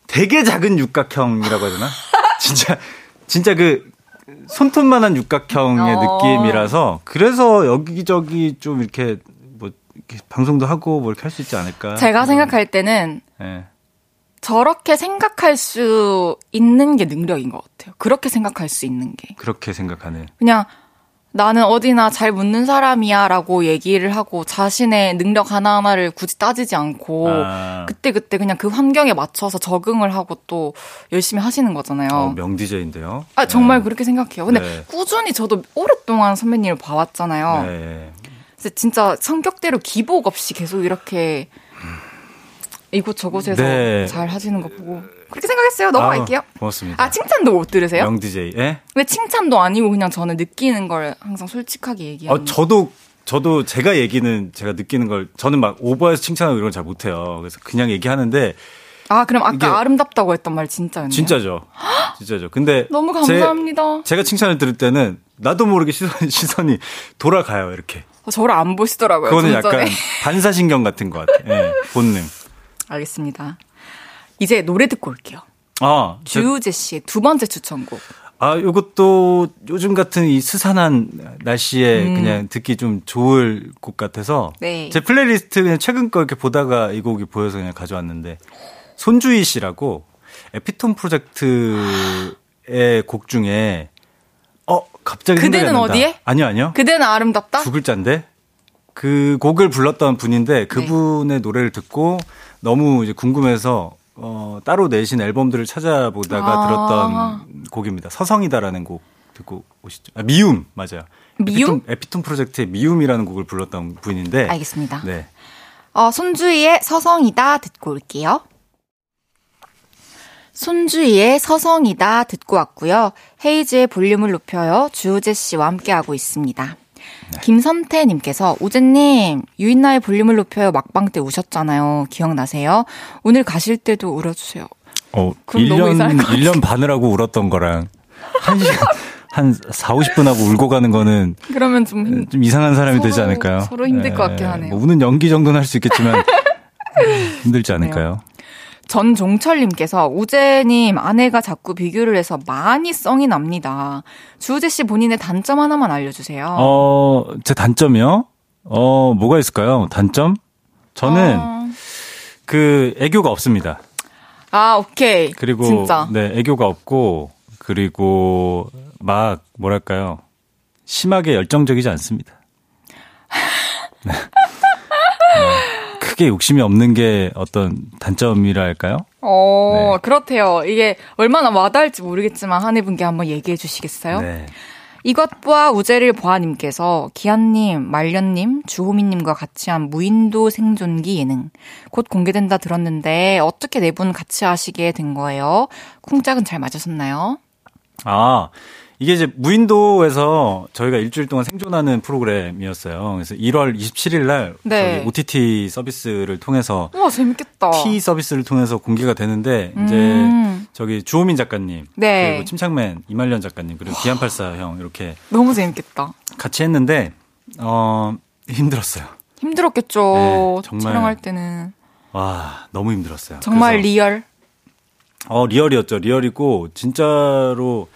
S3: 되게 작은 육각형이라고 해야 되나? 진짜, 진짜 그 손톱만한 육각형의
S1: 어.
S3: 느낌이라서 그래서 여기저기 좀 이렇게 뭐 이렇게 방송도 하고 뭐 이렇게 할 수 있지 않을까.
S1: 제가 생각할 때는
S3: 예.
S1: 저렇게 생각할 수 있는 게 능력인 것 같아요. 그렇게 생각할 수 있는 게.
S3: 그렇게 생각하는.
S1: 그냥 나는 어디나 잘 묻는 사람이야 라고 얘기를 하고 자신의 능력 하나하나를 굳이 따지지 않고
S3: 아.
S1: 그때그때 그냥 그 환경에 맞춰서 적응을 하고 또 열심히 하시는 거잖아요.
S3: 어, 명디제인데요.
S1: 아, 정말 그렇게 생각해요. 근데
S3: 네.
S1: 꾸준히 저도 오랫동안 선배님을 봐왔잖아요.
S3: 네.
S1: 진짜 성격대로 기복 없이 계속 이렇게 이곳 저곳에서
S3: 네.
S1: 잘 하시는 거 보고 그렇게 생각했어요. 넘어갈게요.
S3: 아우, 고맙습니다.
S1: 아, 칭찬도 못 들으세요?
S3: 명디제이. 예?
S1: 왜 칭찬도 아니고 그냥 저는 느끼는 걸 항상 솔직하게 얘기하는
S3: 어, 저도 저도 제가 얘기는 제가 느끼는 걸 저는 막 오버해서 칭찬하고 이런 걸 잘 못해요. 그래서 그냥 얘기하는데
S1: 아, 그럼 아까 아름답다고 했던 말 진짜였나요?
S3: 진짜죠. 진짜죠. 근데
S1: 너무
S3: 제-
S1: 감사합니다.
S3: 제 가 칭찬을 들을 때는 나도 모르게 시선, 시선이 돌아가요. 이렇게.
S1: 어, 저를 안 보시더라고요.
S3: 그거는. 약간 반사신경 같은 것 같아요. 예, 본능.
S1: 알겠습니다. 이제 노래 듣고 올게요.
S3: 아, 저-
S1: 주우재 씨의 두 번째 추천곡.
S3: 아, 요것도 요즘 같은 이 스산한 날씨에
S1: 음.
S3: 그냥 듣기 좀 좋을 곡 같아서
S1: 네.
S3: 제 플레이리스트 그냥 최근 거 이렇게 보다가 이 곡이 보여서 그냥 가져왔는데 손주희 씨라고 에피톤 프로젝트의 곡 중에 어 갑자기
S1: 그대는. 어디에?
S3: 아니요 아니요
S1: 그대는 아름답다?
S3: 두 글자인데 그 곡을 불렀던
S1: 네.
S3: 분인데 그분의 노래를 듣고 너무 이제 궁금해서 어, 따로 내신 앨범들을 찾아보다가
S1: 아.
S3: 들었던 곡입니다. 서성이다라는 곡 듣고 오시죠. 아, 미움 맞아요.
S1: 미움?
S3: 에피톤, 에피톤 프로젝트의 미움이라는 곡을 불렀던 분인데.
S1: 알겠습니다.
S3: 네.
S1: 어, 손주희의 서성이다 듣고 올게요. 손주희의 서성이다 듣고 왔고요. 헤이즈의 볼륨을 높여요. 주우재 씨와 함께하고 있습니다. 김선태님께서 우재님 유인나의 볼륨을 높여요 막방 때 우셨잖아요. 기억나세요? 오늘 가실 때도 울어주세요.
S3: 어,
S1: 그럼 너무 이상할 것 같아.
S3: 1년 반을 하고 울었던 거랑 한 시간 한 4, 50분 하고 울고 가는 거는
S1: 그러면 좀 힘-
S3: 좀 이상한 사람이 되지
S1: 서로-
S3: 않을까요?
S1: 서로 힘들 것 같긴 하네요.
S3: 뭐 우는 연기 정도는 할 수 있겠지만 힘들지 않을까요?
S1: 전종철님께서 우재님 아내가 자꾸 비교를 해서 많이 썽이 납니다. 주우재 씨 본인의 단점 하나만 알려주세요.
S3: 어, 제 단점이요? 어, 뭐가 있을까요? 단점? 저는
S1: 어,
S3: 그 애교가 없습니다.
S1: 아 오케이.
S3: 그리고
S1: 진짜.
S3: 네, 애교가 없고 그리고 막 뭐랄까요? 심하게 열정적이지 않습니다. 크게 욕심이 없는 게 어떤 단점이라 할까요?
S1: 어
S3: 네.
S1: 그렇대요. 이게 얼마나 와닿을지 모르겠지만 한해 분께 한번 얘기해 주시겠어요?
S3: 네.
S1: 이것과 우재를 보아님께서 기현님, 말년님, 주호미님과 같이 한 무인도 생존기 예능 곧 공개된다 들었는데 어떻게 네 분 같이 하시게 된 거예요? 쿵짝은 잘 맞으셨나요?
S3: 아, 이게 이제 무인도에서 저희가 일주일 동안 생존하는 프로그램이었어요. 그래서 1월 27일 날
S1: 네.
S3: 저희 OTT 서비스를 통해서
S1: 우와 재밌겠다.
S3: T 서비스를 통해서 공개가 되는데 이제
S1: 음.
S3: 저기 주호민 작가님
S1: 네.
S3: 그리고 침착맨 이말년 작가님 그리고 기안팔사 형 이렇게
S1: 너무 재밌겠다.
S3: 같이 했는데 어 힘들었어요.
S1: 힘들었겠죠.
S3: 네, 정말.
S1: 촬영할 때는.
S3: 와, 너무 힘들었어요.
S1: 정말 real.
S3: 어, real이었죠. real이고, 진짜로,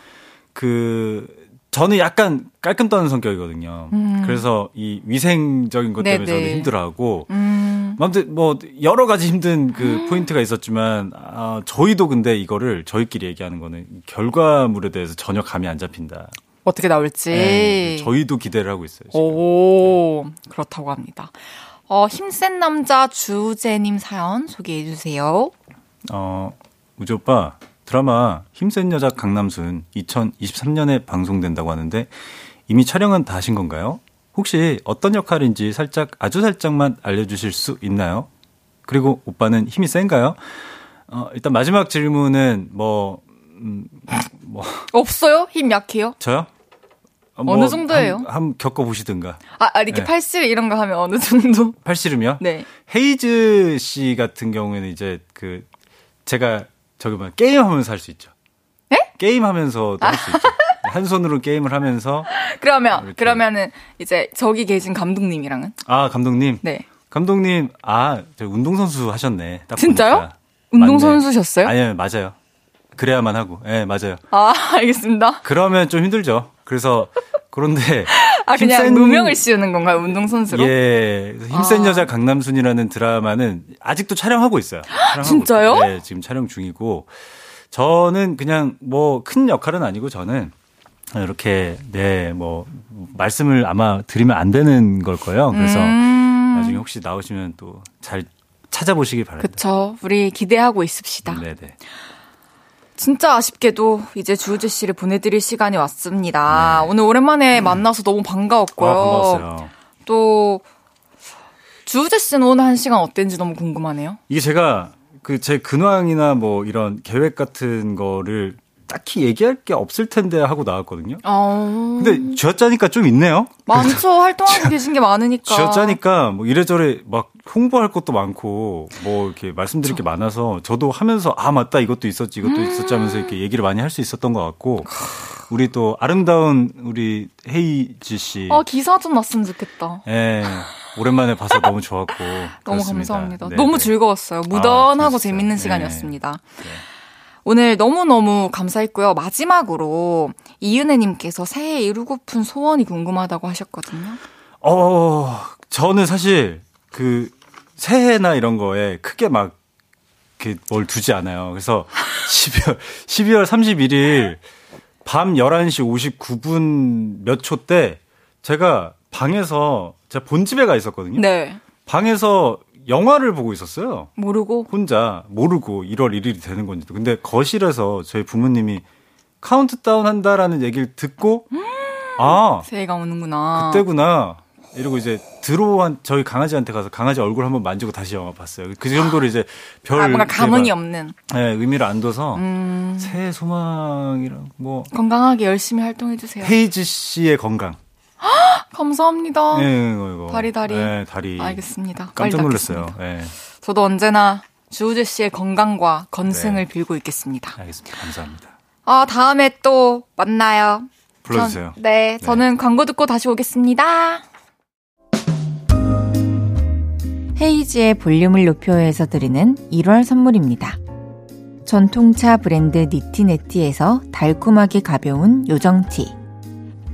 S3: 그, 저는 약간 깔끔 떠는 성격이거든요. 그래서 이 위생적인 것 때문에
S1: 음. 네네.
S3: 저는 힘들어하고,
S1: 음.
S3: 아무튼 뭐, 여러 가지 힘든 그 포인트가 있었지만, 아, 저희도 근데 이거를 저희끼리 얘기하는 거는 결과물에 대해서 전혀 감이 안 잡힌다.
S1: 어떻게 나올지.
S3: 네, 저희도 기대를 하고 있어요. 지금.
S1: 오, 그렇다고 합니다. 어, 힘센 남자 주제님 사연 소개해 주세요.
S3: 어, 우지 오빠, 드라마 힘센 여자 강남순 2023년에 방송된다고 하는데 이미 촬영은 다 하신 건가요? 혹시 어떤 역할인지 살짝 아주 살짝만 알려주실 수 있나요? 그리고 오빠는 힘이 센가요? 어, 일단 마지막 질문은 뭐, 음, 뭐
S1: 없어요? 힘 약해요?
S3: 저요? 어,
S1: 어느 정도예요?
S3: 한, 한 겪어보시든가.
S1: 아, 아, 이렇게
S3: 네.
S1: 팔씨름 이런 거 하면 어느 정도?
S3: 팔씨름이요?
S1: 네.
S3: 헤이즈 씨 같은 경우에는 이제 그 제가 저기 뭐 게임하면서 할 수 있죠.
S1: 에?
S3: 게임하면서도 할수 있죠. 한 손으로 게임을 하면서
S1: 그러면,
S3: 이렇게.
S1: 그러면은 이제 저기 계신 감독님이랑은?
S3: 아 감독님,
S1: 네.
S3: 감독님 아저 운동 선수 하셨네. 딱
S1: 진짜요?
S3: 보니까.
S1: 운동 선수셨어요?
S3: 맞네. 아니요 맞아요. 그래야만 하고, 예 맞아요.
S1: 아, 알겠습니다.
S3: 그러면 좀 힘들죠. 그래서 그런데
S1: 아, 그냥
S3: 힘센-
S1: 누명을 씌우는 건가요? 운동 선수로?
S3: 예, 그래서 힘센
S1: 아.
S3: 여자 강남순이라는 드라마는 아직도 촬영하고 있어요. 촬영하고
S1: 진짜요?
S3: 있어요. 네, 지금 촬영 중이고 저는 그냥 뭐 큰 역할은 아니고 저는 이렇게 네뭐 말씀을 아마 드리면 안 되는 걸 거예요. 그래서
S1: 음,
S3: 나중에 혹시 나오시면 또 잘 찾아보시길 바랍니다.
S1: 그쵸. 우리 기대하고 있읍시다.
S3: 네네.
S1: 진짜 아쉽게도 이제 주우재 씨를 보내드릴 시간이 왔습니다. 오늘 오랜만에 만나서 너무 반가웠고요.
S3: 네. 아, 반가웠어요.
S1: 또 주우재 씨는 오늘 한 시간 어땠는지 너무 궁금하네요.
S3: 이게 제가 그 제 근황이나 뭐 이런 계획 같은 거를 딱히 얘기할 게 없을 텐데 하고 나왔거든요.
S1: 어...
S3: 근데 쥐어짜니까 좀 있네요.
S1: 많죠. 활동하고 계신 게 많으니까.
S3: 쥐어짜니까 뭐 이래저래 막 홍보할 것도 많고 뭐 이렇게 말씀드릴 게 많아서 저도 하면서 아 맞다 이것도 있었지 이것도 있었지 하면서 이렇게 얘기를 많이 할 수 있었던 것 같고 우리 또 아름다운 우리 헤이지 씨
S1: 아, 기사 좀 났으면 좋겠다.
S3: 예, 오랜만에 봐서 너무 좋았고
S1: 너무
S3: 그렇습니다.
S1: 감사합니다.
S3: 네,
S1: 너무
S3: 네.
S1: 즐거웠어요. 무던하고
S3: 재밌었어요.
S1: 재밌는
S3: 네.
S1: 시간이었습니다. 오늘 너무너무 감사했고요. 마지막으로 이은혜님께서 새해 이루고픈 소원이 궁금하다고 하셨거든요.
S3: 어, 저는 사실 그 새해나 이런 거에 크게 막 이렇게 뭘 두지 않아요. 그래서 12월 12월 31일 밤 11시 59분 몇 초 때 제가 방에서 제가 본집에 가 있었거든요.
S1: 네.
S3: 방에서 영화를 보고 있었어요.
S1: 모르고.
S3: 혼자 모르고 1월 1일이 되는 건지도. 근데 거실에서 저희 부모님이 카운트다운 한다라는 얘기를 듣고 아,
S1: 새해가 오는구나.
S3: 그때구나. 이러고 이제 들어온 저희 강아지한테 가서 강아지 얼굴 한번 만지고 다시 영화 봤어요. 그 정도로 이제 별
S1: 아, 뭔가 감흥이 없는.
S3: 네, 의미를 안 둬서
S1: 음,
S3: 새해 소망이랑 뭐
S1: 건강하게 열심히 활동해 주세요.
S3: 헤이즈 씨의 건강.
S1: 감사합니다.
S3: 네, 이거, 이거.
S1: 다리, 다리.
S3: 네, 다리.
S1: 알겠습니다.
S3: 깜짝 놀랐어요. 네,
S1: 저도 언제나 주우재 씨의 건강과 건승을
S3: 네.
S1: 빌고 있겠습니다.
S3: 알겠습니다. 감사합니다.
S1: 아, 다음에 또 만나요.
S3: 불러주세요.
S1: 전, 네, 저는 광고 듣고 다시 오겠습니다. 헤이즈의 볼륨을 높여요에서 드리는 1월 선물입니다. 전통차 브랜드 니티네티에서 달콤하게 가벼운 요정티.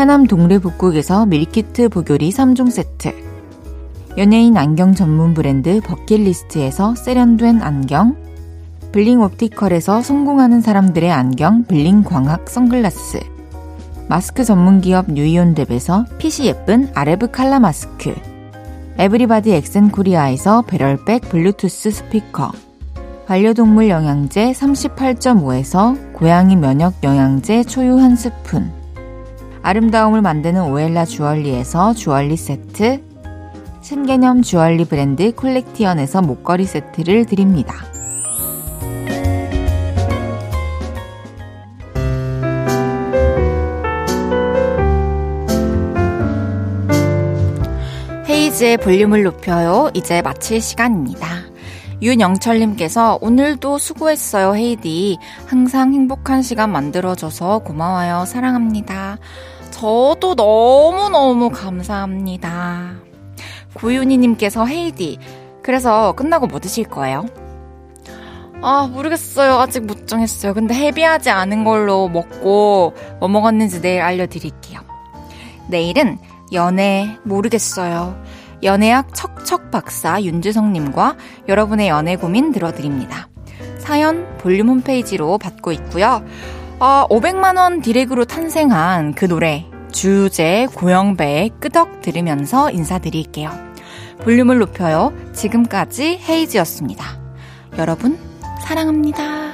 S1: 하남 동래 복국에서 밀키트 복요리 3종 세트. 연예인 안경 전문 브랜드 버킷리스트에서 세련된 안경. 블링 옵티컬에서 성공하는 사람들의 안경 블링 광학 선글라스. 마스크 전문 기업 뉴이온랩에서 핏이 예쁜 아레브 칼라 마스크. 에브리바디 엑센 코리아에서 배럴백 블루투스 스피커. 반려동물 영양제 38.5에서 고양이 면역 영양제 초유 한 스푼. 아름다움을 만드는 오엘라 주얼리에서 주얼리 세트. 신개념 주얼리 브랜드 콜렉티언에서 목걸이 세트를 드립니다. 헤이즈의 볼륨을 높여요. 이제 마칠 시간입니다. 윤영철님께서 오늘도 수고했어요, 헤이디. 항상 행복한 시간 만들어줘서 고마워요. 사랑합니다. 저도 너무너무 감사합니다. 구윤희님께서 헤이디. 그래서 끝나고 뭐 드실 거예요? 아, 모르겠어요. 아직 못 정했어요. 근데 헤비하지 않은 걸로 먹고 뭐 먹었는지 내일 알려드릴게요. 내일은 연애 모르겠어요. 연애학 척척 박사 윤주성님과 여러분의 연애 고민 들어드립니다. 사연 볼륨 홈페이지로 받고 있고요. 아, 500만원 디렉으로 탄생한 그 노래, 주제 고영배의 끄덕 들으면서 인사드릴게요. 볼륨을 높여요. 지금까지 헤이즈였습니다. 여러분, 사랑합니다.